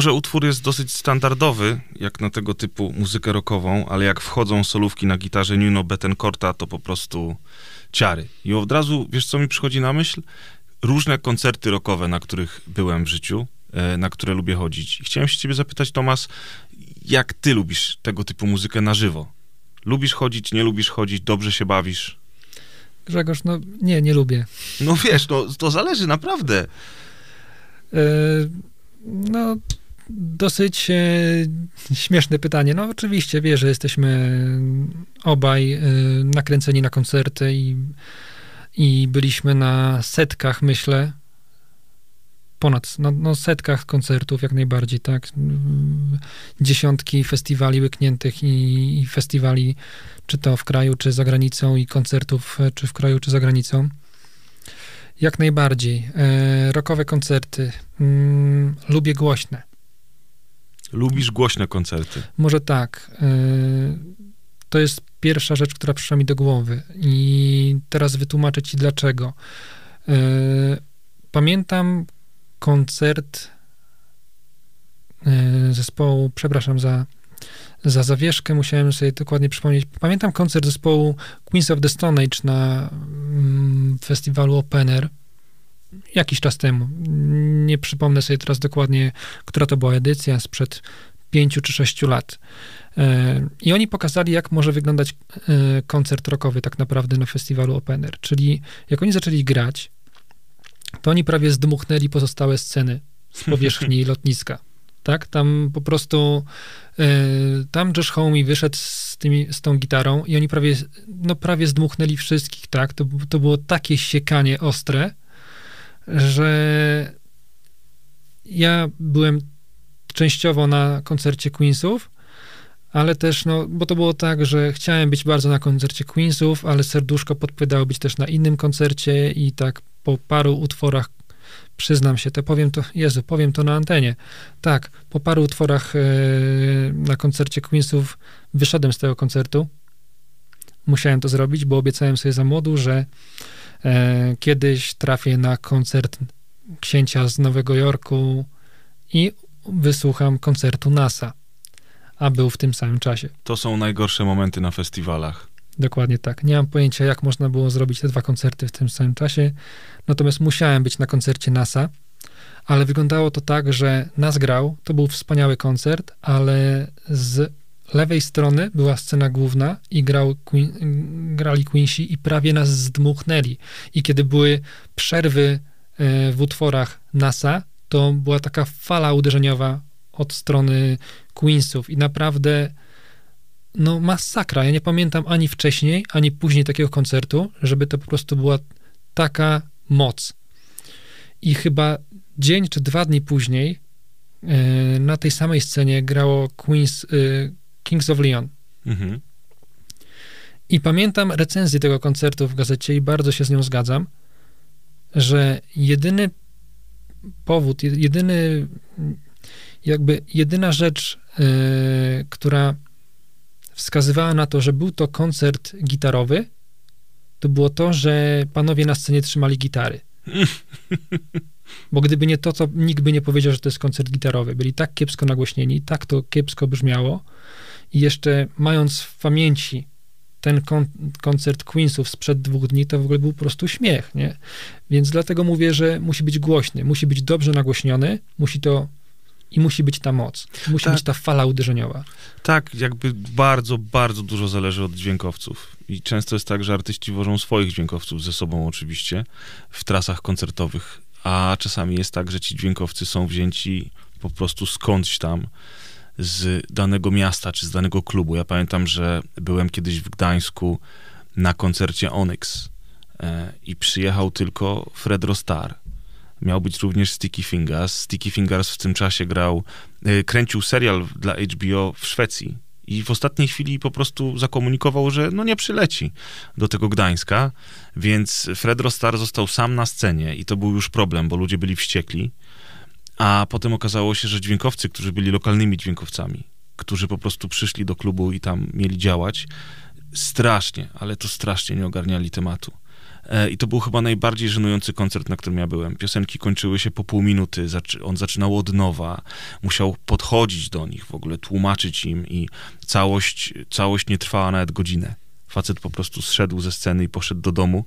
[SPEAKER 3] Może utwór jest dosyć standardowy, jak na tego typu muzykę rockową, ale jak wchodzą solówki na gitarze Nuno Betancourta, to po prostu ciary. I od razu, wiesz co mi przychodzi na myśl? Różne koncerty rockowe, na których byłem w życiu, e, na które lubię chodzić. I chciałem się ciebie zapytać, Tomas, jak ty lubisz tego typu muzykę na żywo? Lubisz chodzić, nie lubisz chodzić, dobrze się bawisz?
[SPEAKER 2] Grzegorz, no nie, nie lubię.
[SPEAKER 3] No wiesz, no, to zależy naprawdę.
[SPEAKER 2] E, No, dosyć e, śmieszne pytanie. No, oczywiście, wiesz, że jesteśmy obaj e, nakręceni na koncerty i, i byliśmy na setkach, myślę, ponad, no, no setkach koncertów jak najbardziej, tak. Dziesiątki festiwali łykniętych i, i festiwali, czy to w kraju, czy za granicą i koncertów, czy w kraju, czy za granicą. Jak najbardziej. E, rockowe koncerty. Mm, lubię głośne.
[SPEAKER 3] Lubisz głośne koncerty.
[SPEAKER 2] Może tak. e, to jest pierwsza rzecz, która przyszła mi do głowy. I teraz wytłumaczę ci dlaczego. E, pamiętam koncert e, zespołu, przepraszam za, za zawieszkę, musiałem sobie dokładnie przypomnieć. Pamiętam koncert zespołu Queens of the Stone Age na mm, festiwalu Open Air jakiś czas temu. Nie przypomnę sobie teraz dokładnie, która to była edycja, sprzed pięciu czy sześciu lat. E, I oni pokazali, jak może wyglądać e, koncert rockowy tak naprawdę na festiwalu Open Air. Czyli jak oni zaczęli grać, to oni prawie zdmuchnęli pozostałe sceny z powierzchni [LAUGHS] lotniska. Tak, tam po prostu e, tam Josh Homme wyszedł z, tymi, z tą gitarą i oni prawie, no prawie zdmuchnęli wszystkich, tak? To, to było takie siekanie ostre, że ja byłem częściowo na koncercie Queensów, ale też, no, bo to było tak, że chciałem być bardzo na koncercie Queensów, ale serduszko podpowiadało być też na innym koncercie i tak po paru utworach, przyznam się, to powiem to, Jezu, powiem to na antenie. Tak, po paru utworach e, na koncercie Queensów wyszedłem z tego koncertu. Musiałem to zrobić, bo obiecałem sobie za młodu, że kiedyś trafię na koncert księcia z Nowego Jorku i wysłucham koncertu NASA, a był w tym samym czasie.
[SPEAKER 3] To są najgorsze momenty na festiwalach.
[SPEAKER 2] Dokładnie tak. Nie mam pojęcia, jak można było zrobić te dwa koncerty w tym samym czasie, natomiast musiałem być na koncercie NASA, ale wyglądało to tak, że nas grał, to był wspaniały koncert, ale z lewej strony była scena główna i grał Queen, grali Queensi i prawie nas zdmuchnęli. I kiedy były przerwy e, w utworach NASA, to była taka fala uderzeniowa od strony Queensów i naprawdę no masakra. Ja nie pamiętam ani wcześniej, ani później takiego koncertu, żeby to po prostu była taka moc. I chyba dzień czy dwa dni później e, na tej samej scenie grało Queens, e, Kings of Leon.
[SPEAKER 3] Mhm.
[SPEAKER 2] I pamiętam recenzję tego koncertu w gazecie i bardzo się z nią zgadzam, że jedyny powód, jed- jedyny jakby jedyna rzecz, e, która wskazywała na to, że był to koncert gitarowy, to było to, że panowie na scenie trzymali gitary. [LAUGHS] Bo gdyby nie to, to nikt by nie powiedział, że to jest koncert gitarowy. Byli tak kiepsko nagłośnieni, tak to kiepsko brzmiało i jeszcze mając w pamięci ten kon- koncert Queensów sprzed dwóch dni, to w ogóle był po prostu śmiech, nie? Więc dlatego mówię, że musi być głośny, musi być dobrze nagłośniony, musi to i musi być ta moc, musi
[SPEAKER 3] Tak.
[SPEAKER 2] być ta fala uderzeniowa.
[SPEAKER 3] Tak, jakby bardzo, bardzo dużo zależy od dźwiękowców. I często jest tak, że artyści wożą swoich dźwiękowców ze sobą oczywiście w trasach koncertowych, a czasami jest tak, że ci dźwiękowcy są wzięci po prostu skądś tam z danego miasta czy z danego klubu. Ja pamiętam, że byłem kiedyś w Gdańsku na koncercie Onyx e, i przyjechał tylko Fred Rostar. Miał być również Sticky Fingers. Sticky Fingers w tym czasie grał, e, kręcił serial dla HBO w Szwecji i w ostatniej chwili po prostu zakomunikował, że no nie przyleci do tego Gdańska, więc Fred Rostar został sam na scenie i to był już problem, bo ludzie byli wściekli, a potem okazało się, że dźwiękowcy, którzy byli lokalnymi dźwiękowcami, którzy po prostu przyszli do klubu i tam mieli działać, strasznie, ale to strasznie nie ogarniali tematu. E, I to był chyba najbardziej żenujący koncert, na którym ja byłem. Piosenki kończyły się po pół minuty, on zaczynał od nowa, musiał podchodzić do nich w ogóle, tłumaczyć im i całość, całość nie trwała nawet godzinę. Facet po prostu zszedł ze sceny i poszedł do domu.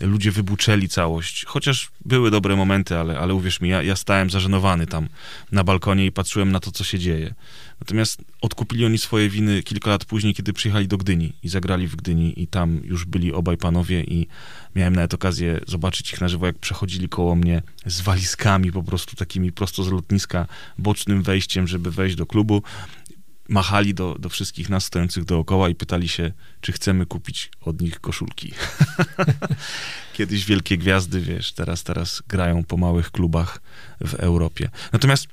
[SPEAKER 3] Ludzie wybuczeli całość, chociaż były dobre momenty, ale, ale uwierz mi, ja, ja stałem zażenowany tam na balkonie i patrzyłem na to, co się dzieje. Natomiast odkupili oni swoje winy kilka lat później, kiedy przyjechali do Gdyni i zagrali w Gdyni i tam już byli obaj panowie i miałem nawet okazję zobaczyć ich na żywo, jak przechodzili koło mnie z walizkami po prostu takimi prosto z lotniska, bocznym wejściem, żeby wejść do klubu. Machali do, do wszystkich nas stojących dookoła i pytali się, czy chcemy kupić od nich koszulki. [LAUGHS] Kiedyś wielkie gwiazdy, wiesz, teraz, teraz grają po małych klubach w Europie. Natomiast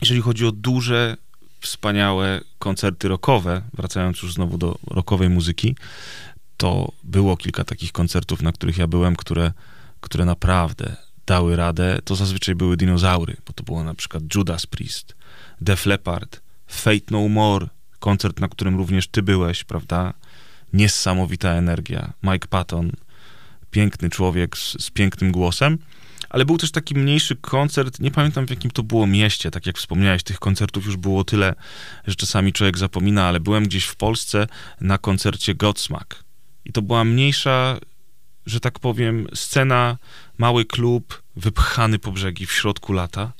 [SPEAKER 3] jeżeli chodzi o duże, wspaniałe koncerty rockowe, wracając już znowu do rockowej muzyki, to było kilka takich koncertów, na których ja byłem, które, które naprawdę dały radę. To zazwyczaj były dinozaury, bo to było na przykład Judas Priest, Def Leppard, Fate No More, koncert, na którym również ty byłeś, prawda? Niesamowita energia. Mike Patton, piękny człowiek z, z pięknym głosem. Ale był też taki mniejszy koncert, nie pamiętam w jakim to było mieście, tak jak wspomniałeś, tych koncertów już było tyle, że czasami człowiek zapomina, ale byłem gdzieś w Polsce na koncercie Godsmack. I to była mniejsza, że tak powiem, scena, mały klub, wypchany po brzegi w środku lata.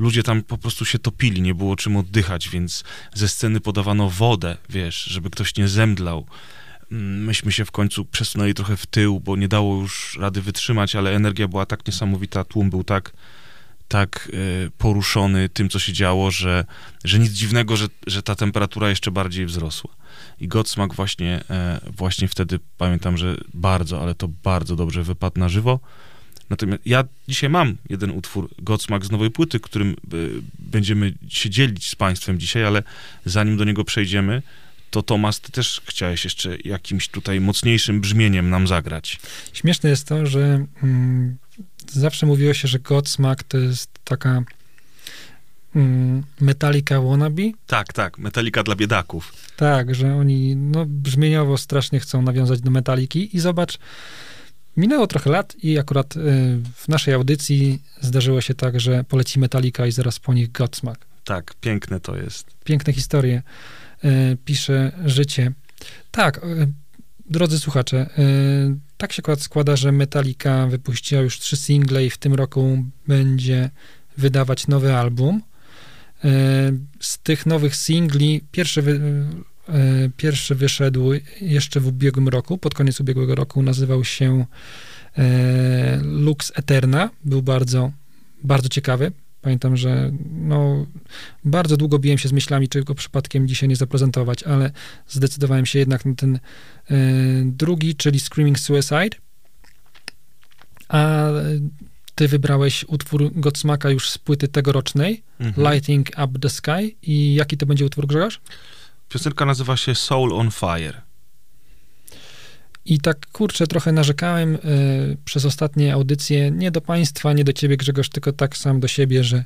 [SPEAKER 3] Ludzie tam po prostu się topili, nie było czym oddychać, więc ze sceny podawano wodę, wiesz, żeby ktoś nie zemdlał. Mm, Myśmy się w końcu przesunęli trochę w tył, bo nie dało już rady wytrzymać, ale energia była tak niesamowita, tłum był tak, tak y, poruszony tym, co się działo, że, że nic dziwnego, że, że ta temperatura jeszcze bardziej wzrosła. I Godsmack właśnie, e, właśnie wtedy pamiętam, że bardzo, ale to bardzo dobrze wypadł na żywo. Natomiast ja dzisiaj mam jeden utwór Godsmack z nowej płyty, którym y, będziemy się dzielić z Państwem dzisiaj, ale zanim do niego przejdziemy, to Tomas, ty też chciałeś jeszcze jakimś tutaj mocniejszym brzmieniem nam zagrać.
[SPEAKER 2] Śmieszne jest to, że mm, zawsze mówiło się, że Godsmack to jest taka mm, Metallica wannabe.
[SPEAKER 3] Tak, tak, Metallica dla biedaków.
[SPEAKER 2] Tak, że oni no, brzmieniowo strasznie chcą nawiązać do Metaliki i zobacz, minęło trochę lat i akurat y, w naszej audycji zdarzyło się tak, że poleci Metallica i zaraz po nich Godsmack.
[SPEAKER 3] Tak, piękne to jest.
[SPEAKER 2] Piękne historie y, pisze życie. Tak, y, drodzy słuchacze, tak się akurat składa, że Metallica wypuściła już trzy single i w tym roku będzie wydawać nowy album. Z tych nowych singli pierwszy, pierwszy wyszedł jeszcze w ubiegłym roku, pod koniec ubiegłego roku, nazywał się y, Lux Eterna. Był bardzo, bardzo ciekawy. Pamiętam, że no, bardzo długo biłem się z myślami, czy go przypadkiem dzisiaj nie zaprezentować, ale zdecydowałem się jednak na ten y, drugi, czyli Screaming Suicide. A ty wybrałeś utwór Godsmaka już z płyty tegorocznej,
[SPEAKER 3] Mhm.
[SPEAKER 2] Lighting Up the Sky. I jaki to będzie utwór, Grzegorz?
[SPEAKER 3] Piosenka nazywa się Soul on Fire.
[SPEAKER 2] I tak, kurczę, trochę narzekałem y, przez ostatnie audycje, nie do państwa, nie do ciebie, Grzegorz, tylko tak sam do siebie, że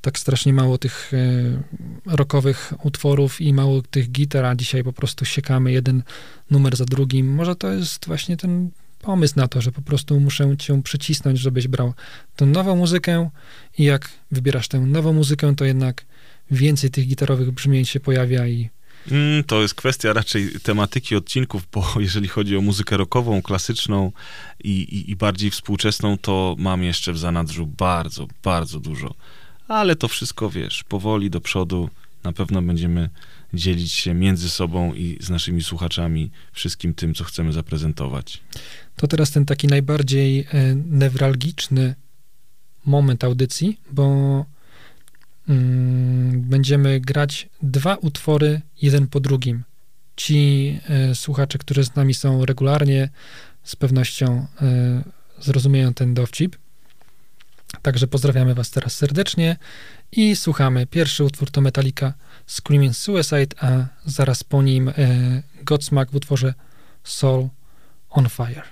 [SPEAKER 2] tak strasznie mało tych y, rockowych utworów i mało tych gitar, a dzisiaj po prostu siekamy jeden numer za drugim. Może to jest właśnie ten pomysł na to, że po prostu muszę cię przycisnąć, żebyś brał tę nową muzykę i jak wybierasz tę nową muzykę, to jednak więcej tych gitarowych brzmień się pojawia i
[SPEAKER 3] to jest kwestia raczej tematyki odcinków, bo [LAUGHS] jeżeli chodzi o muzykę rockową, klasyczną i, i, i bardziej współczesną, to mam jeszcze w zanadrzu bardzo, bardzo dużo. Ale to wszystko, wiesz, powoli do przodu na pewno będziemy dzielić się między sobą i z naszymi słuchaczami wszystkim tym, co chcemy zaprezentować.
[SPEAKER 2] To teraz ten taki najbardziej e, newralgiczny moment audycji, bo mm, będziemy grać dwa utwory jeden po drugim. Ci e, słuchacze, którzy z nami są regularnie, z pewnością e, zrozumieją ten dowcip. Także pozdrawiamy Was teraz serdecznie i słuchamy. Pierwszy utwór to Metallica Screaming Suicide, a zaraz po nim e, Godsmack w utworze Soul on Fire.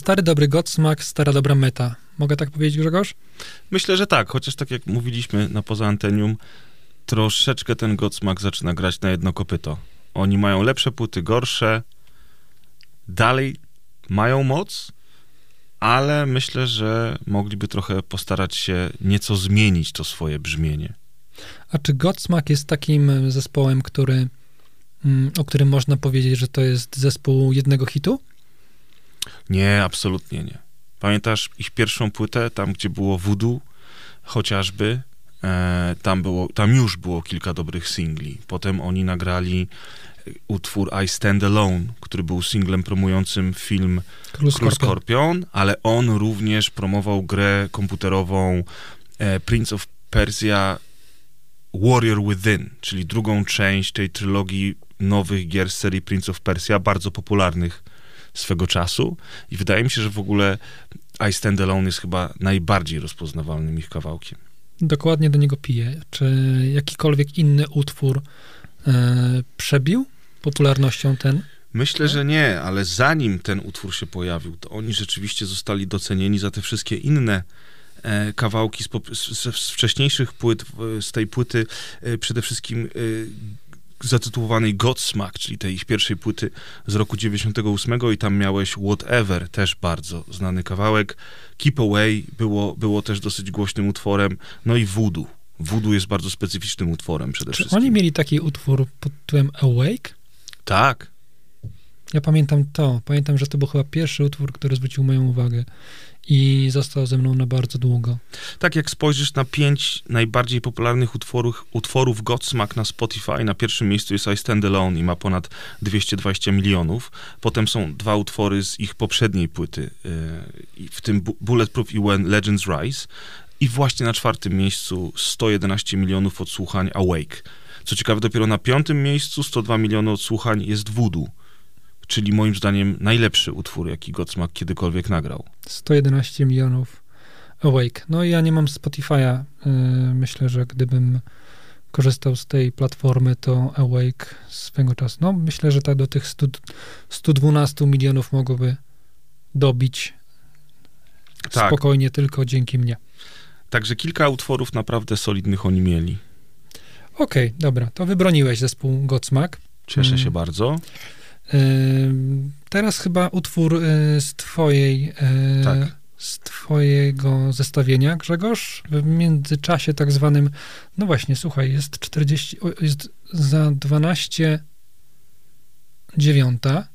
[SPEAKER 2] Stary dobry Godsmack, stara dobra meta. Mogę tak powiedzieć, Grzegorz?
[SPEAKER 3] Myślę, że tak, chociaż tak jak mówiliśmy na poza antenium, troszeczkę ten Godsmack zaczyna grać na jedno kopyto. Oni mają lepsze płyty, gorsze, dalej mają moc, ale myślę, że mogliby trochę postarać się nieco zmienić to swoje brzmienie.
[SPEAKER 2] A czy Godsmack jest takim zespołem, który, mm, o którym można powiedzieć, że to jest zespół jednego hitu?
[SPEAKER 3] Nie, absolutnie nie. Pamiętasz ich pierwszą płytę, tam gdzie było voodoo, chociażby, e, tam, było, tam już było kilka dobrych singli. Potem oni nagrali e, utwór I Stand Alone, który był singlem promującym film
[SPEAKER 2] Król
[SPEAKER 3] Król
[SPEAKER 2] Skorpion.
[SPEAKER 3] Skorpion, ale on również promował grę komputerową e, Prince of Persia Warrior Within, czyli drugą część tej trylogii nowych gier z serii Prince of Persia, bardzo popularnych swego czasu. I wydaje mi się, że w ogóle I Stand Alone jest chyba najbardziej rozpoznawalnym ich kawałkiem.
[SPEAKER 2] Dokładnie do niego piję. Czy jakikolwiek inny utwór e, przebił popularnością ten?
[SPEAKER 3] Myślę, że nie, ale zanim ten utwór się pojawił, to oni rzeczywiście zostali docenieni za te wszystkie inne e, kawałki z, z, z, wcześniejszych płyt, z tej płyty e, przede wszystkim e, zatytułowanej Godsmack, czyli tej ich pierwszej płyty z roku 98 i tam miałeś Whatever, też bardzo znany kawałek. Keep Away było, było też dosyć głośnym utworem, no i Voodoo. Voodoo jest bardzo specyficznym utworem przede
[SPEAKER 2] Czy
[SPEAKER 3] wszystkim.
[SPEAKER 2] oni mieli taki utwór pod tytułem Awake?
[SPEAKER 3] Tak,
[SPEAKER 2] Ja pamiętam to. Pamiętam, że to był chyba pierwszy utwór, który zwrócił moją uwagę i został ze mną na bardzo długo.
[SPEAKER 3] Tak jak spojrzysz na pięć najbardziej popularnych utworów, utworów Godsmack na Spotify, na pierwszym miejscu jest I Stand Alone i ma ponad 220 milionów. Potem są dwa utwory z ich poprzedniej płyty, yy, w tym Bu- Bulletproof i When Legends Rise. I właśnie na czwartym miejscu 111 milionów odsłuchań Awake. Co ciekawe, dopiero na piątym miejscu 102 miliony odsłuchań jest Voodoo, czyli moim zdaniem najlepszy utwór, jaki Godsmack kiedykolwiek nagrał.
[SPEAKER 2] 111 milionów Awake. No i ja nie mam Spotify'a. Yy, myślę, że gdybym korzystał z tej platformy, to Awake swego czasu. No, myślę, że tak do tych 100, 112 milionów mogłoby dobić
[SPEAKER 3] Tak.
[SPEAKER 2] spokojnie tylko dzięki mnie.
[SPEAKER 3] Także kilka utworów naprawdę solidnych oni mieli.
[SPEAKER 2] Okej, dobra, to wybroniłeś zespół Godsmack.
[SPEAKER 3] Cieszę się bardzo.
[SPEAKER 2] Teraz chyba utwór y, z twojej, y,
[SPEAKER 3] Tak.
[SPEAKER 2] z twojego zestawienia, Grzegorz. W międzyczasie tak zwanym, no właśnie, słuchaj, jest 40, o, jest za 12 dziewiąta.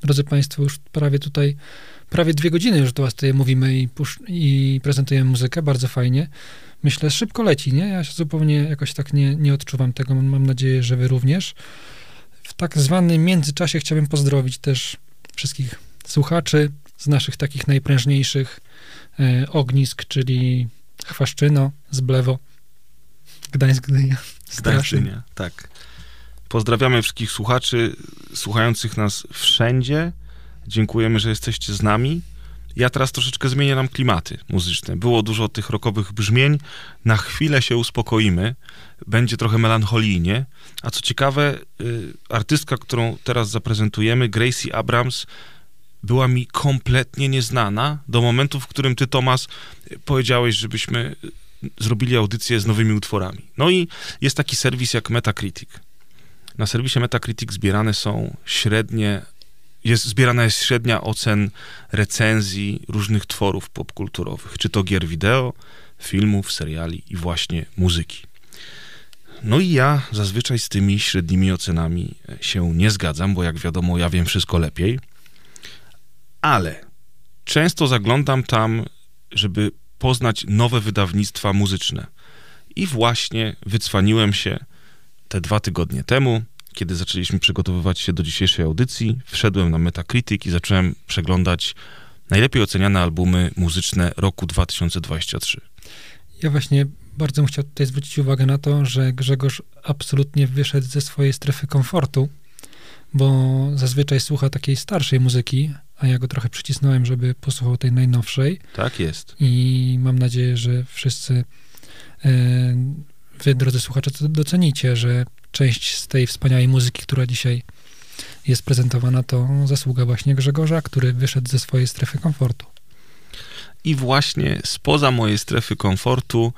[SPEAKER 2] Drodzy Państwo, już prawie tutaj, prawie dwie godziny już do Was tutaj mówimy i, i prezentujemy muzykę, bardzo fajnie. Myślę, szybko leci, nie? Ja się zupełnie jakoś tak nie, nie odczuwam tego, mam nadzieję, że Wy również. Tak zwanym międzyczasie chciałbym pozdrowić też wszystkich słuchaczy z naszych takich najprężniejszych e, ognisk, czyli Chwaszczyno, Zblewo, Gdańsk, Gdynia. Strasznie.
[SPEAKER 3] Gdańszczynie, tak. Pozdrawiamy wszystkich słuchaczy słuchających nas wszędzie. Dziękujemy, że jesteście z nami. Ja teraz troszeczkę zmienię nam klimaty muzyczne. Było dużo tych rockowych brzmień. Na chwilę się uspokoimy. Będzie trochę melancholijnie. A co ciekawe, y, artystka, którą teraz zaprezentujemy, Gracie Abrams, była mi kompletnie nieznana do momentu, w którym ty, Tomas, powiedziałeś, żebyśmy zrobili audycję z nowymi utworami. No i jest taki serwis jak Metacritic. Na serwisie Metacritic zbierane są średnie, jest, zbierana jest średnia ocen recenzji różnych tworów popkulturowych, czy to gier wideo, filmów, seriali i właśnie muzyki. No i ja zazwyczaj z tymi średnimi ocenami się nie zgadzam, bo jak wiadomo, ja wiem wszystko lepiej. Ale często zaglądam tam, żeby poznać nowe wydawnictwa muzyczne. I właśnie wycwaniłem się te dwa tygodnie temu, kiedy zaczęliśmy przygotowywać się do dzisiejszej audycji. Wszedłem na Metacritic i zacząłem przeglądać najlepiej oceniane albumy muzyczne roku 2023.
[SPEAKER 2] Ja właśnie bardzo bym chciał tutaj zwrócić uwagę na to, że Grzegorz absolutnie wyszedł ze swojej strefy komfortu, bo zazwyczaj słucha takiej starszej muzyki, a ja go trochę przycisnąłem, żeby posłuchał tej najnowszej
[SPEAKER 3] Tak jest.
[SPEAKER 2] i mam nadzieję, że wszyscy e, wy, drodzy słuchacze, to docenicie, że część z tej wspaniałej muzyki, która dzisiaj jest prezentowana, to zasługa właśnie Grzegorza, który wyszedł ze swojej strefy komfortu.
[SPEAKER 3] I właśnie spoza mojej strefy komfortu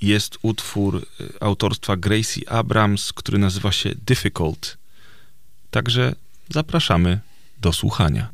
[SPEAKER 3] jest utwór y, autorstwa Gracie Abrams, który nazywa się Difficult. Także zapraszamy do słuchania.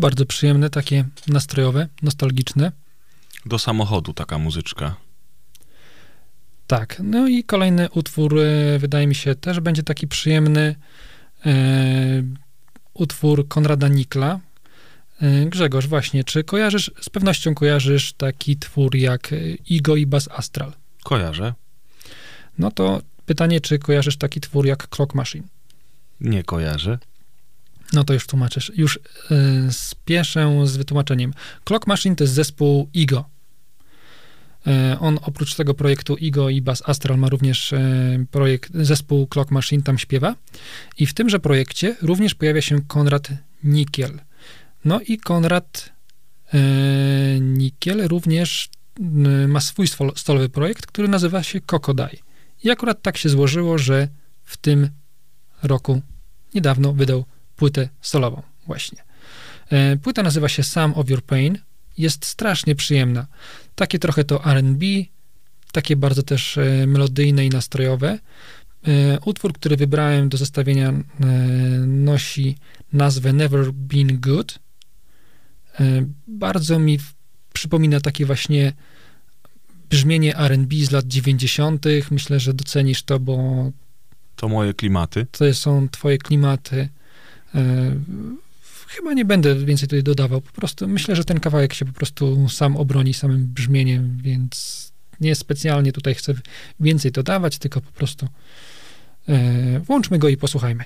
[SPEAKER 2] Bardzo przyjemne, takie nastrojowe, nostalgiczne.
[SPEAKER 3] Do samochodu taka muzyczka.
[SPEAKER 2] Tak, no i kolejny utwór, e, wydaje mi się, też będzie taki przyjemny. E, utwór Konrada Nikla. E, Grzegorz, właśnie, czy kojarzysz, z pewnością kojarzysz taki twór jak e, Igo i Bass Astral?
[SPEAKER 3] Kojarzę?
[SPEAKER 2] No to pytanie, czy kojarzysz taki twór jak Clock Machine?
[SPEAKER 3] Nie kojarzę.
[SPEAKER 2] No to już tłumaczysz. Już y, spieszę z wytłumaczeniem. Clock Machine to jest zespół Igo. Y, on oprócz tego projektu Igo i Bass Astral ma również y, projekt, zespół Clock Machine, tam śpiewa. I w tymże projekcie również pojawia się Konrad Nikiel. No i Konrad Nikiel również ma swój stolowy projekt, który nazywa się Kokodai. I akurat tak się złożyło, że w tym roku niedawno wydał płytę solową właśnie. E, Płyta nazywa się Some of Your Pain. Jest strasznie przyjemna. Takie trochę to R&B, takie bardzo też e, melodyjne i nastrojowe. E, Utwór, który wybrałem do zestawienia nosi nazwę Never Been Good. Bardzo mi przypomina takie właśnie brzmienie R&B z lat 90. Myślę, że docenisz to, bo
[SPEAKER 3] To moje klimaty.
[SPEAKER 2] to są twoje klimaty. E, Chyba nie będę więcej tutaj dodawał. Po prostu myślę, że ten kawałek się po prostu sam obroni samym brzmieniem, więc nie specjalnie tutaj chcę więcej dodawać, tylko po prostu e, włączmy go i posłuchajmy.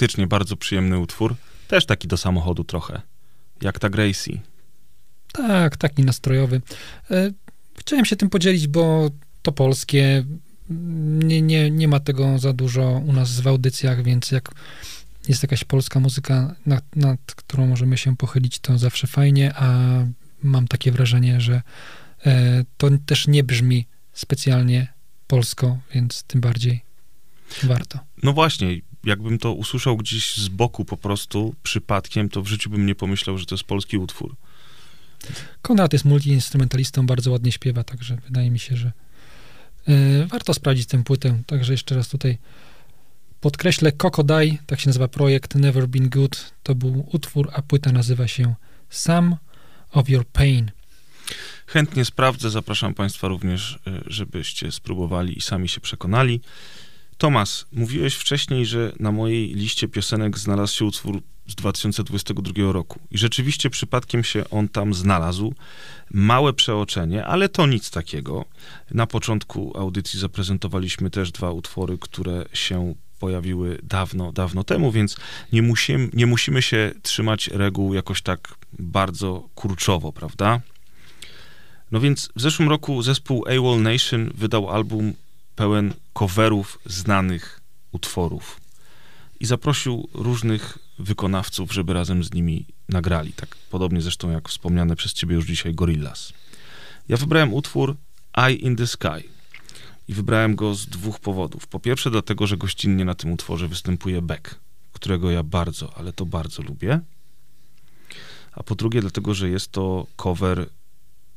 [SPEAKER 3] Faktycznie bardzo przyjemny utwór. Też taki do samochodu trochę. Jak ta Gracie.
[SPEAKER 2] Tak, taki nastrojowy. E, Chciałem się tym podzielić, bo to polskie. Nie, nie, nie ma tego za dużo u nas w audycjach, więc jak jest jakaś polska muzyka, nad, nad którą możemy się pochylić, to zawsze fajnie, a mam takie wrażenie, że e, to też nie brzmi specjalnie polsko, więc tym bardziej warto.
[SPEAKER 3] No właśnie, jakbym to usłyszał gdzieś z boku po prostu przypadkiem, to w życiu bym nie pomyślał, że to jest polski utwór.
[SPEAKER 2] Konrad jest multiinstrumentalistą, bardzo ładnie śpiewa, także wydaje mi się, że e, warto sprawdzić tę płytę. Także jeszcze raz tutaj podkreślę, Kokodai, tak się nazywa projekt, Never Been Good, to był utwór, a płyta nazywa się Some of Your Pain.
[SPEAKER 3] Chętnie sprawdzę, zapraszam Państwa również, y, żebyście spróbowali i sami się przekonali. Tomas, mówiłeś wcześniej, że na mojej liście piosenek znalazł się utwór z 2022 roku. I rzeczywiście przypadkiem się on tam znalazł. Małe przeoczenie, ale to nic takiego. Na początku audycji zaprezentowaliśmy też dwa utwory, które się pojawiły dawno, dawno temu, więc nie musimy, nie musimy się trzymać reguł jakoś tak bardzo kurczowo, prawda? No więc w zeszłym roku zespół AWOL Nation wydał album pełen coverów znanych utworów i zaprosił różnych wykonawców, żeby razem z nimi nagrali. Tak podobnie zresztą jak wspomniane przez ciebie już dzisiaj Gorillaz. Ja wybrałem utwór Eye in the Sky i wybrałem go z dwóch powodów. Po pierwsze dlatego, że gościnnie na tym utworze występuje Beck, którego ja bardzo, ale to bardzo lubię. a po drugie dlatego, że jest to cover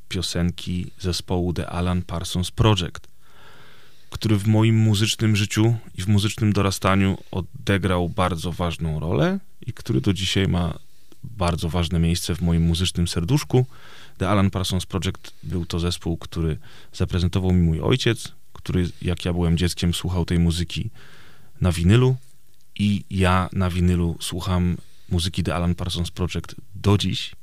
[SPEAKER 3] piosenki zespołu The Alan Parsons Project, który w moim muzycznym życiu i w muzycznym dorastaniu odegrał bardzo ważną rolę i który do dzisiaj ma bardzo ważne miejsce w moim muzycznym serduszku. The Alan Parsons Project był to zespół, który zaprezentował mi mój ojciec, który jak ja byłem dzieckiem słuchał tej muzyki na winylu i ja na winylu słucham muzyki The Alan Parsons Project do dziś.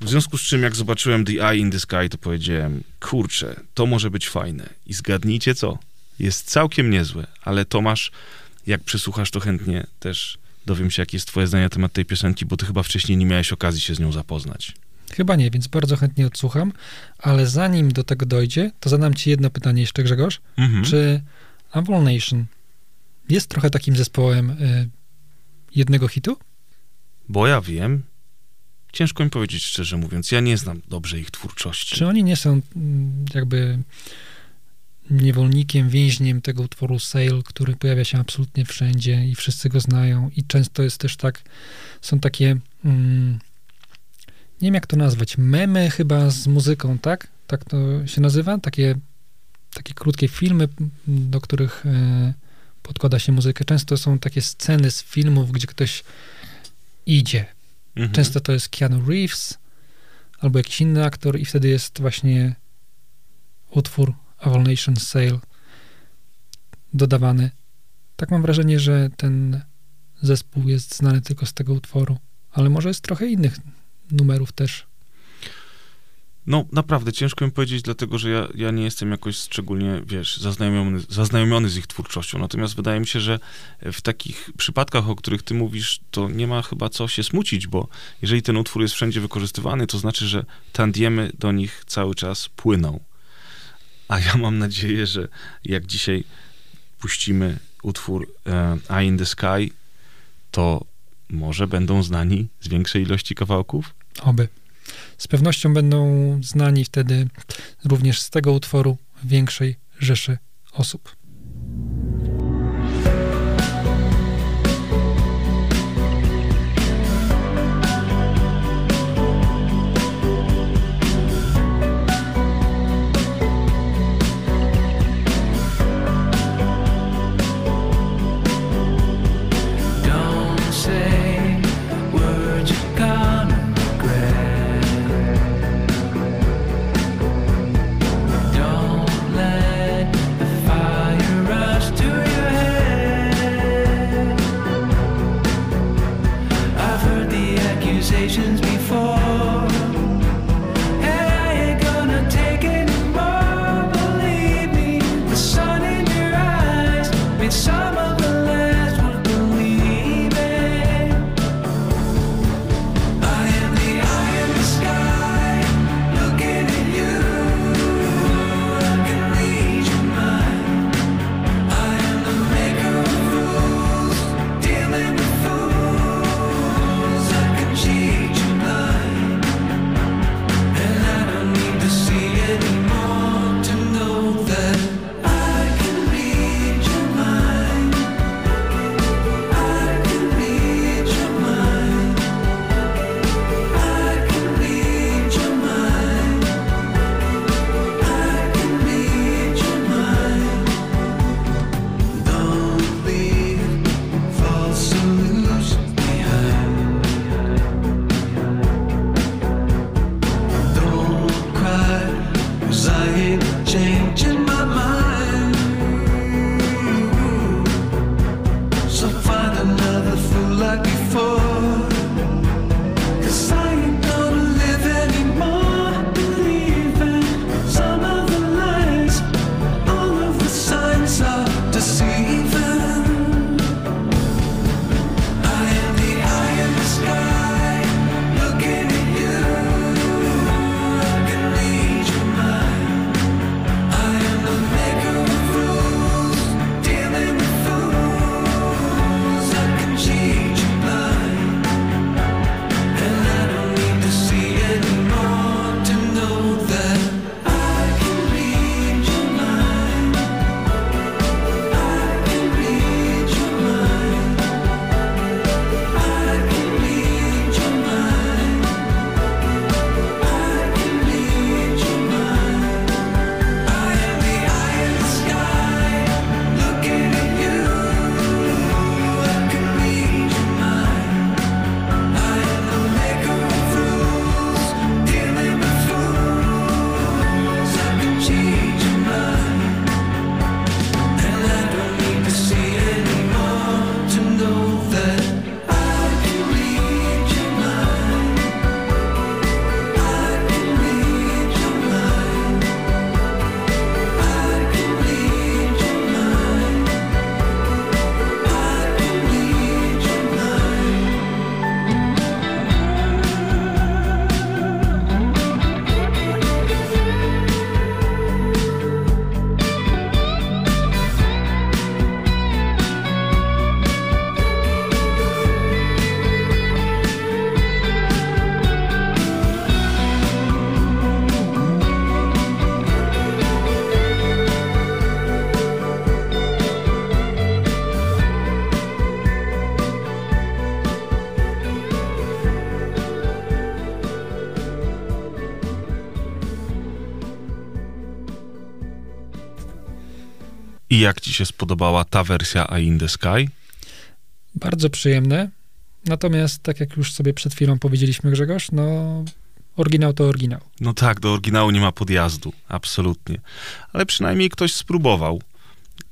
[SPEAKER 3] W związku z czym, jak zobaczyłem The Eye in the Sky, to powiedziałem, kurczę, to może być fajne. I zgadnijcie co? Jest całkiem niezłe, ale Tomasz, jak przysłuchasz, to chętnie też dowiem się, jakie jest twoje zdanie na temat tej piosenki, bo ty chyba wcześniej nie miałeś okazji się z nią zapoznać.
[SPEAKER 2] Chyba nie, więc bardzo chętnie odsłucham, ale zanim do tego dojdzie, to zadam ci jedno pytanie jeszcze, Grzegorz.
[SPEAKER 3] Mhm.
[SPEAKER 2] Czy Avon Nation jest trochę takim zespołem y, jednego hitu?
[SPEAKER 3] Bo ja wiem, ciężko mi powiedzieć szczerze mówiąc, ja nie znam dobrze ich twórczości.
[SPEAKER 2] Czy oni nie są mm, jakby niewolnikiem, więźniem tego utworu Sail, który pojawia się absolutnie wszędzie i wszyscy go znają i często jest też tak, są takie mm, nie wiem jak to nazwać, memy chyba z muzyką, tak? Tak to się nazywa? Takie, takie krótkie filmy, do których e, podkłada się muzykę. Często są takie sceny z filmów, gdzie ktoś idzie.
[SPEAKER 3] Mhm.
[SPEAKER 2] Często to jest Keanu Reeves albo jakiś inny aktor i wtedy jest właśnie utwór Avon Nation Sale dodawany. Tak mam wrażenie, że ten zespół jest znany tylko z tego utworu, ale może jest trochę innych numerów też.
[SPEAKER 3] No, naprawdę, ciężko mi powiedzieć, dlatego że ja, ja nie jestem jakoś szczególnie, wiesz, zaznajomiony, zaznajomiony z ich twórczością. Natomiast wydaje mi się, że w takich przypadkach, o których ty mówisz, to nie ma chyba co się smucić, bo jeżeli ten utwór jest wszędzie wykorzystywany, to znaczy, że tandiemy do nich cały czas płyną. A ja mam nadzieję, że jak dzisiaj puścimy utwór e, Eye in the Sky, to może będą znani z większej ilości kawałków?
[SPEAKER 2] Oby. Z pewnością będą znani wtedy również z tego utworu większej rzeszy osób.
[SPEAKER 3] Się spodobała ta wersja A in the Sky?
[SPEAKER 2] Bardzo przyjemne. Natomiast, tak jak już sobie przed chwilą powiedzieliśmy, Grzegorz, no oryginał to oryginał.
[SPEAKER 3] No tak, do oryginału nie ma podjazdu, absolutnie. Ale przynajmniej ktoś spróbował.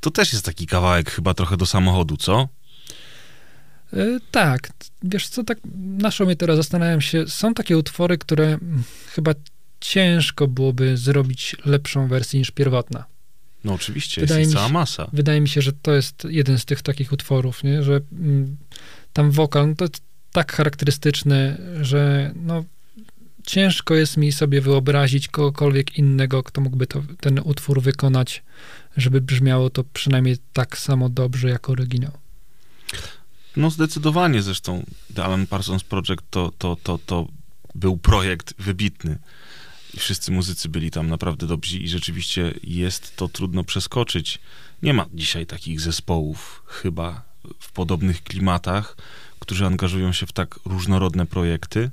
[SPEAKER 3] To też jest taki kawałek chyba trochę do samochodu, co?
[SPEAKER 2] E, tak, wiesz co, tak naszą mnie teraz zastanawiam się, są takie utwory, które mm, chyba ciężko byłoby zrobić lepszą wersję niż pierwotna.
[SPEAKER 3] No oczywiście,
[SPEAKER 2] Wydaje
[SPEAKER 3] jest
[SPEAKER 2] mi
[SPEAKER 3] cała masa.
[SPEAKER 2] Wydaje mi się, że to jest jeden z tych takich utworów, nie? że mm, tam wokal no to jest tak charakterystyczny, że no, ciężko jest mi sobie wyobrazić kogokolwiek innego, kto mógłby to, ten utwór wykonać, żeby brzmiało to przynajmniej tak samo dobrze jak oryginał.
[SPEAKER 3] No zdecydowanie zresztą The Alan Parsons Project to, to, to, to był projekt wybitny. I wszyscy muzycy byli tam naprawdę dobrzy i rzeczywiście jest to trudno przeskoczyć. Nie ma dzisiaj takich zespołów chyba w podobnych klimatach, którzy angażują się w tak różnorodne projekty.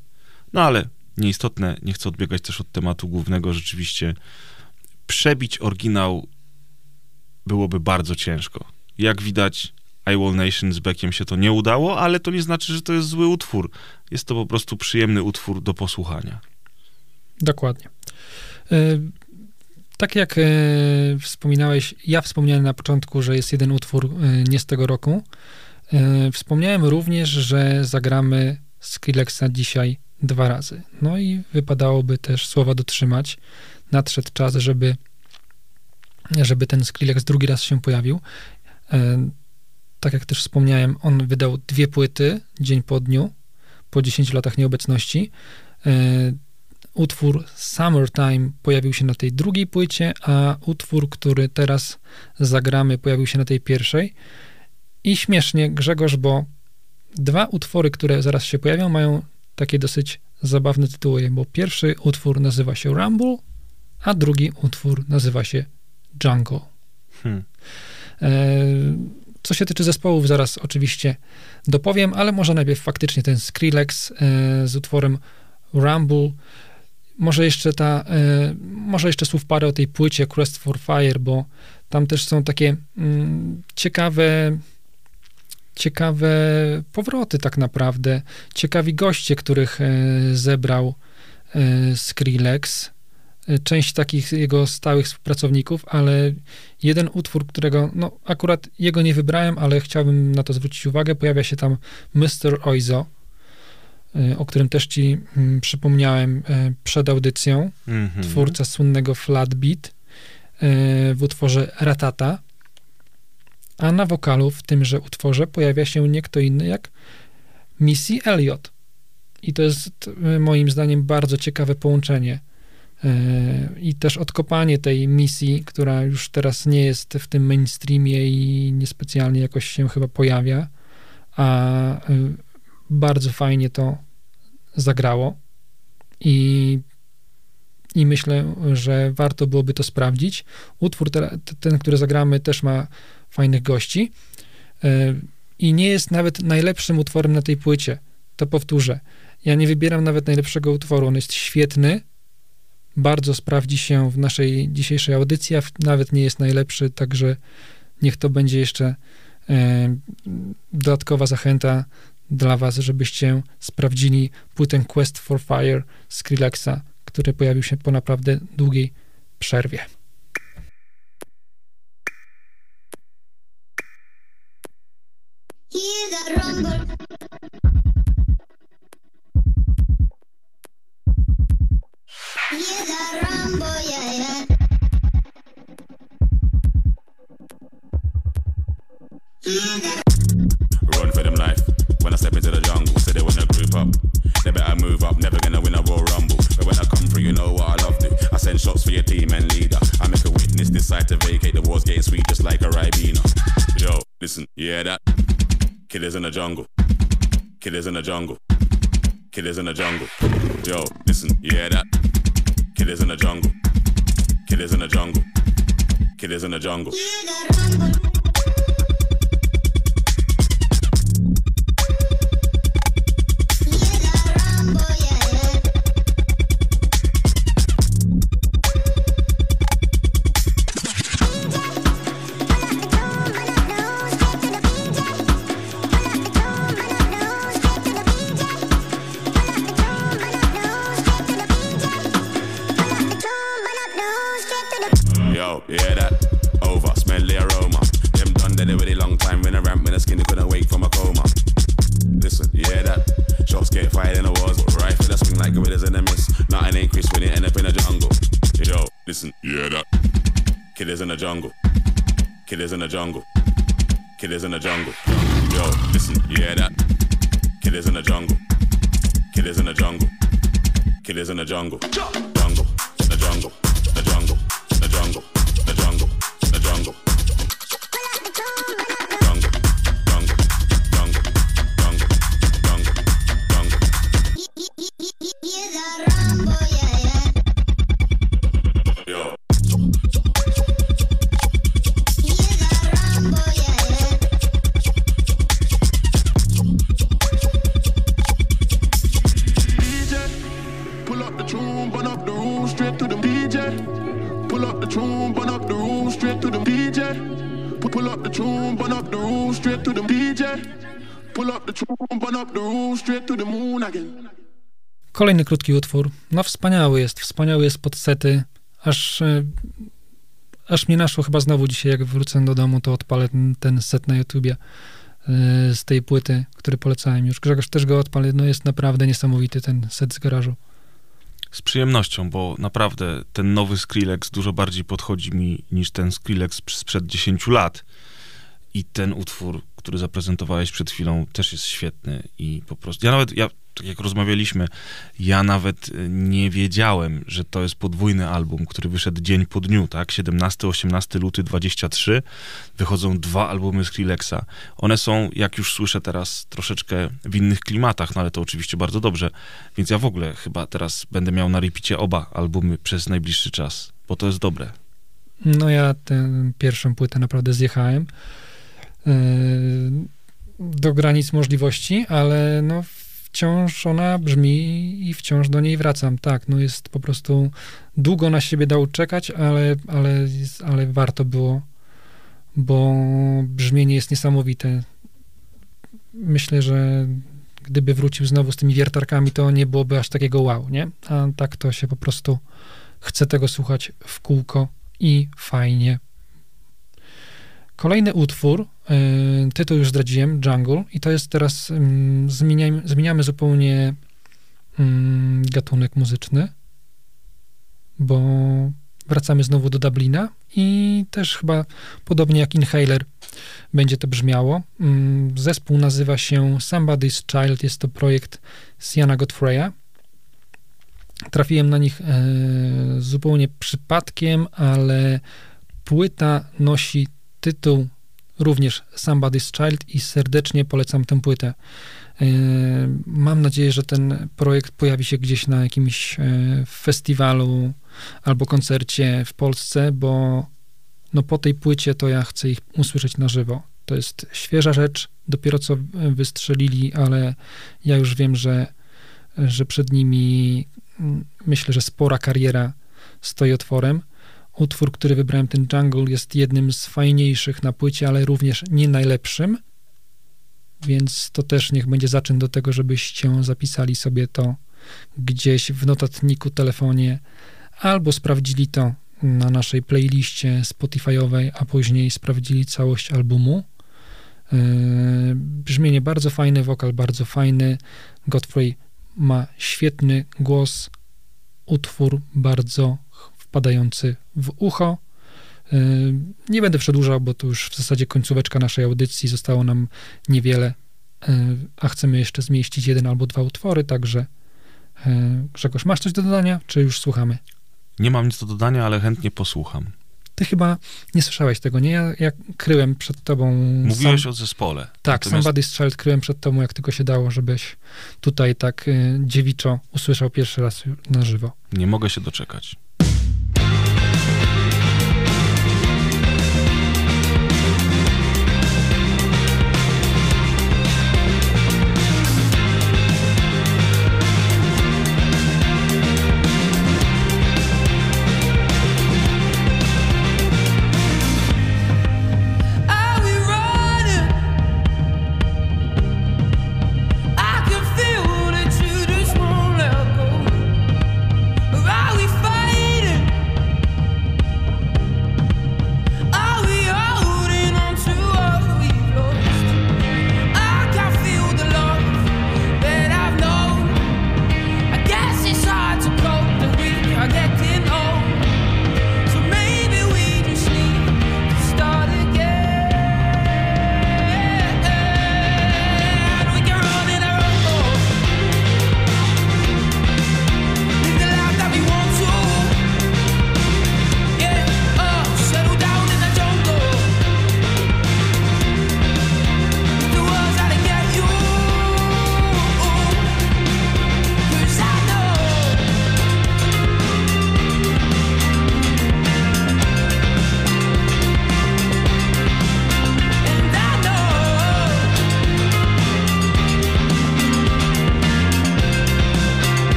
[SPEAKER 3] No ale nieistotne, nie chcę odbiegać też od tematu głównego. Rzeczywiście przebić oryginał byłoby bardzo ciężko. Jak widać, I Will Nation z Beckiem się to nie udało, ale to nie znaczy, że to jest zły utwór. Jest to po prostu przyjemny utwór do posłuchania.
[SPEAKER 2] Dokładnie. E, Tak jak e, wspominałeś, ja wspomniałem na początku, że jest jeden utwór e, nie z tego roku. Wspomniałem również, że zagramy Skrillexa dzisiaj dwa razy. No i wypadałoby też słowa dotrzymać. Nadszedł czas, żeby, żeby ten Skrillex drugi raz się pojawił. Tak jak też wspomniałem, on wydał dwie płyty dzień po dniu, po 10 latach nieobecności. Utwór Summertime pojawił się na tej drugiej płycie, a utwór, który teraz zagramy, pojawił się na tej pierwszej. I śmiesznie, Grzegorz, bo dwa utwory, które zaraz się pojawią, mają takie dosyć zabawne tytuły, bo pierwszy utwór nazywa się Rumble, a drugi utwór nazywa się Jungle.
[SPEAKER 3] Hmm.
[SPEAKER 2] E, Co się tyczy zespołów, zaraz oczywiście dopowiem, ale może najpierw faktycznie ten Skrillex e, z utworem Rumble. Może jeszcze ta, e, może jeszcze słów parę o tej płycie Quest for Fire, bo tam też są takie mm, ciekawe ciekawe powroty tak naprawdę, ciekawi goście, których e, zebrał e, Skrillex, część takich jego stałych współpracowników, ale jeden utwór, którego, no akurat jego nie wybrałem, ale chciałbym na to zwrócić uwagę, pojawia się tam Mr. Oizo, o którym też ci mm, przypomniałem e, przed audycją,
[SPEAKER 3] Mhm.
[SPEAKER 2] twórca słynnego Flatbeat e, w utworze Ratata, a na wokalu w tymże utworze pojawia się nie kto inny jak Missy Elliott. I to jest moim zdaniem bardzo ciekawe połączenie. I też odkopanie tej misji, która już teraz nie jest w tym mainstreamie i niespecjalnie jakoś się chyba pojawia, a bardzo fajnie to zagrało. I i myślę, że warto byłoby to sprawdzić. Utwór te, ten, który zagramy, też ma fajnych gości e, i nie jest nawet najlepszym utworem na tej płycie. To powtórzę. Ja nie wybieram nawet najlepszego utworu. On jest świetny, bardzo sprawdzi się w naszej dzisiejszej audycji, a nawet nie jest najlepszy, także niech to będzie jeszcze e, dodatkowa zachęta dla was, żebyście sprawdzili płytę Quest for Fire Skrillexa, który pojawił się po naprawdę długiej przerwie.
[SPEAKER 10] Run for them life. When I step into the jungle, say they wanna group up. They better move up, never gonna win a Royal Rumble. But when I come through, you know what I love to. I send shots for your team and leader. I make a witness decide to vacate. The war's getting sweet just like a Ribena. Yo, listen, yeah that? Killers in the jungle. Killers in the jungle. Killers in the jungle. Yo, listen, yeah that? Killers in the jungle. Killers in the jungle. Killers in the jungle. Like gorillas in the mist. Nothing ain't crisp when it end up in the jungle. Yo, listen, yeah that. Killers in the jungle. Killers in the jungle. Killers in the jungle. Yo, listen, yeah that. Killers in the jungle. Killers in the jungle. Killers in the jungle. Jungle. Jungle. The jungle.
[SPEAKER 2] Kolejny krótki utwór. No wspaniały jest, wspaniały jest pod sety. Aż, e, aż mnie naszło chyba znowu dzisiaj, jak wrócę do domu, to odpalę ten, ten set na YouTubie e, z tej płyty, który polecałem już. Grzegorz też go odpalę, no jest naprawdę niesamowity ten set z garażu.
[SPEAKER 3] Z przyjemnością, bo naprawdę ten nowy Skrillex dużo bardziej podchodzi mi niż ten Skrillex sprzed 10 lat. I ten utwór, który zaprezentowałeś przed chwilą, też jest świetny. I po prostu. Ja nawet, ja, tak jak rozmawialiśmy, ja nawet y, nie wiedziałem, że to jest podwójny album, który wyszedł dzień po dniu, tak? 17-18 luty 23. Wychodzą dwa albumy Skrillexa. One są, jak już słyszę teraz, troszeczkę w innych klimatach, no ale to oczywiście bardzo dobrze. Więc ja w ogóle chyba teraz będę miał na repicie oba albumy przez najbliższy czas, bo to jest dobre.
[SPEAKER 2] No ja tę pierwszą płytę naprawdę zjechałem do granic możliwości, ale no wciąż ona brzmi i wciąż do niej wracam. Tak, no jest po prostu długo na siebie dało czekać, ale, ale, ale warto było, bo brzmienie jest niesamowite. Myślę, że gdyby wrócił znowu z tymi wiertarkami, to nie byłoby aż takiego wow, nie? A tak to się po prostu chce tego słuchać w kółko i fajnie. Kolejny utwór, y, tytuł już zdradziłem, Jungle, i to jest teraz, ym, zmieniamy, zmieniamy zupełnie ym, gatunek muzyczny, bo wracamy znowu do Dublina i też chyba podobnie jak Inhaler będzie to brzmiało. Ym, Zespół nazywa się Somebody's Child, jest to projekt Siana Godfreya. Trafiłem na nich e, zupełnie przypadkiem, ale płyta nosi tytuł również Somebody's Child i serdecznie polecam tę płytę. E, mam nadzieję, że ten projekt pojawi się gdzieś na jakimś e, festiwalu albo koncercie w Polsce, bo no po tej płycie to ja chcę ich usłyszeć na żywo. To jest świeża rzecz, dopiero co wystrzelili, ale ja już wiem, że, że przed nimi mm, myślę, że spora kariera stoi otworem. Utwór, który wybrałem, ten Jungle, jest jednym z fajniejszych na płycie, ale również nie najlepszym, więc to też niech będzie zaczyn do tego, żebyście zapisali sobie to gdzieś w notatniku, telefonie, albo sprawdzili to na naszej playliście Spotify'owej, a później sprawdzili całość albumu. Yy, Brzmienie bardzo fajne, wokal bardzo fajny. Godfrey ma świetny głos, utwór bardzo wpadający w ucho. Yy, Nie będę przedłużał, bo to już w zasadzie końcóweczka naszej audycji. Zostało nam niewiele, yy, a chcemy jeszcze zmieścić jeden albo dwa utwory, także yy, Grzegorz, masz coś do dodania, czy już słuchamy?
[SPEAKER 3] Nie mam nic do dodania, ale chętnie posłucham.
[SPEAKER 2] Ty chyba nie słyszałeś tego, nie? Ja, ja kryłem przed tobą...
[SPEAKER 3] Mówiłeś
[SPEAKER 2] sam-
[SPEAKER 3] o zespole.
[SPEAKER 2] Tak,
[SPEAKER 3] Natomiast-
[SPEAKER 2] Somebody's Child kryłem przed tobą, jak tylko się dało, żebyś tutaj tak y, dziewiczo usłyszał pierwszy raz na żywo.
[SPEAKER 3] Nie mogę się doczekać.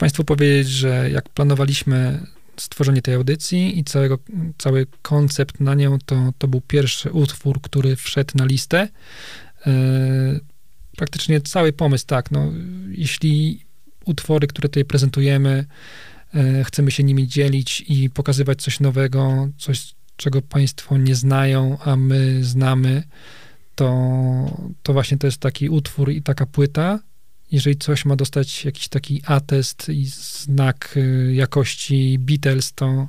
[SPEAKER 2] Państwu powiedzieć, że jak planowaliśmy stworzenie tej audycji i całego, cały koncept na nią, to, to był pierwszy utwór, który wszedł na listę. E, praktycznie cały pomysł, tak, no, jeśli utwory, które tutaj prezentujemy, e, chcemy się nimi dzielić i pokazywać coś nowego, coś, czego Państwo nie znają, a my znamy, to, to właśnie to jest taki utwór i taka płyta. Jeżeli coś ma dostać jakiś taki atest i znak y, jakości Beatles, to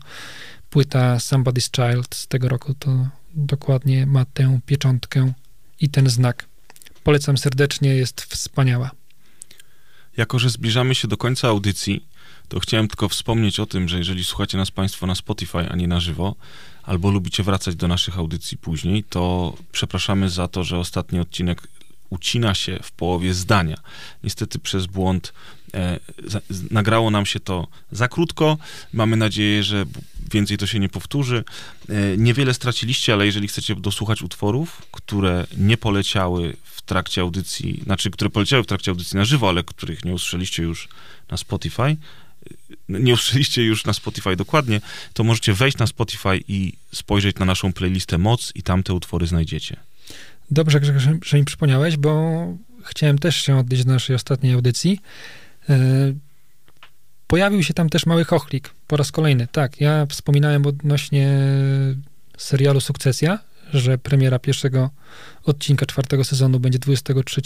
[SPEAKER 2] płyta Somebody's Child z tego roku to dokładnie ma tę pieczątkę i ten znak. Polecam serdecznie, jest wspaniała.
[SPEAKER 3] Jako, że zbliżamy się do końca audycji, to chciałem tylko wspomnieć o tym, że jeżeli słuchacie nas Państwo na Spotify, a nie na żywo, albo lubicie wracać do naszych audycji później, to przepraszamy za to, że ostatni odcinek ucina się w połowie zdania. Niestety przez błąd e, za, nagrało nam się to za krótko. Mamy nadzieję, że więcej to się nie powtórzy. E, niewiele straciliście, ale jeżeli chcecie dosłuchać utworów, które nie poleciały w trakcie audycji, znaczy, które poleciały w trakcie audycji na żywo, ale których nie usłyszeliście już na Spotify, e, nie usłyszeliście już na Spotify dokładnie, to możecie wejść na Spotify i spojrzeć na naszą playlistę Moc i tam te utwory znajdziecie.
[SPEAKER 2] Dobrze, że mi przypomniałeś, bo chciałem też się odnieść do naszej ostatniej audycji. E, pojawił się tam też mały chochlik po raz kolejny. Tak, ja wspominałem odnośnie serialu Sukcesja, że premiera pierwszego odcinka czwartego sezonu będzie 23.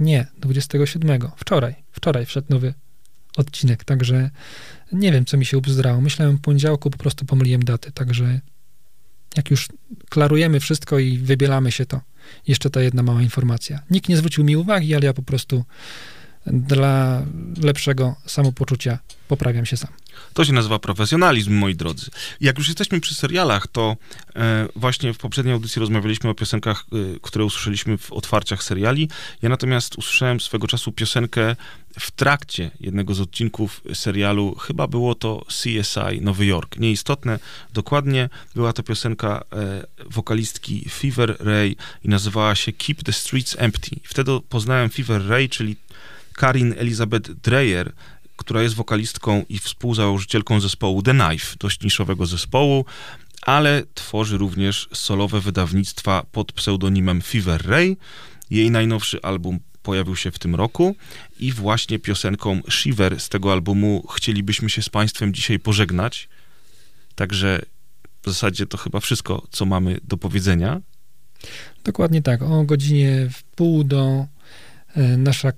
[SPEAKER 2] Nie, 27. Wczoraj. Wczoraj wszedł nowy odcinek, także nie wiem, co mi się ubzdrało. Myślałem w poniedziałku, po prostu pomyliłem daty, także jak już klarujemy wszystko i wybielamy się, to jeszcze ta jedna mała informacja. Nikt nie zwrócił mi uwagi, ale ja po prostu dla lepszego samopoczucia poprawiam się sam.
[SPEAKER 3] To się nazywa profesjonalizm, moi drodzy. Jak już jesteśmy przy serialach, to e, właśnie w poprzedniej audycji rozmawialiśmy o piosenkach, e, które usłyszeliśmy w otwarciach seriali. Ja natomiast usłyszałem swego czasu piosenkę w trakcie jednego z odcinków serialu, chyba było to CSI Nowy Jork. Nieistotne, dokładnie była to piosenka e, wokalistki Fever Ray i nazywała się Keep the Streets Empty. Wtedy poznałem Fever Ray, czyli Karin Elizabeth Dreyer, która jest wokalistką i współzałożycielką zespołu The Knife, dość niszowego zespołu, ale tworzy również solowe wydawnictwa pod pseudonimem Fever Ray. Jej najnowszy album pojawił się w tym roku i właśnie piosenką Shiver z tego albumu chcielibyśmy się z Państwem dzisiaj pożegnać. Także w zasadzie to chyba wszystko, co mamy do powiedzenia.
[SPEAKER 2] Dokładnie tak. O godzinie w pół do e, nasza,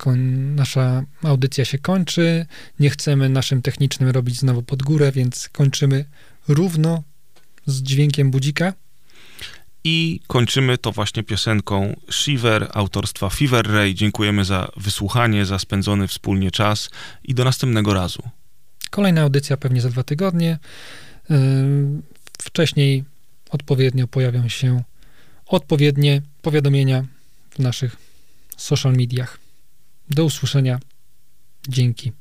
[SPEAKER 2] nasza audycja się kończy. Nie chcemy naszym technicznym robić znowu pod górę, więc kończymy równo z dźwiękiem budzika.
[SPEAKER 3] I kończymy to właśnie piosenką Shiver autorstwa Fever Ray. Dziękujemy za wysłuchanie, za spędzony wspólnie czas i do następnego razu.
[SPEAKER 2] Kolejna audycja pewnie za dwa tygodnie. Yy, Wcześniej odpowiednio pojawią się odpowiednie powiadomienia w naszych social mediach. Do usłyszenia. Dzięki.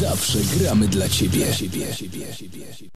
[SPEAKER 11] Zawsze gramy dla ciebie.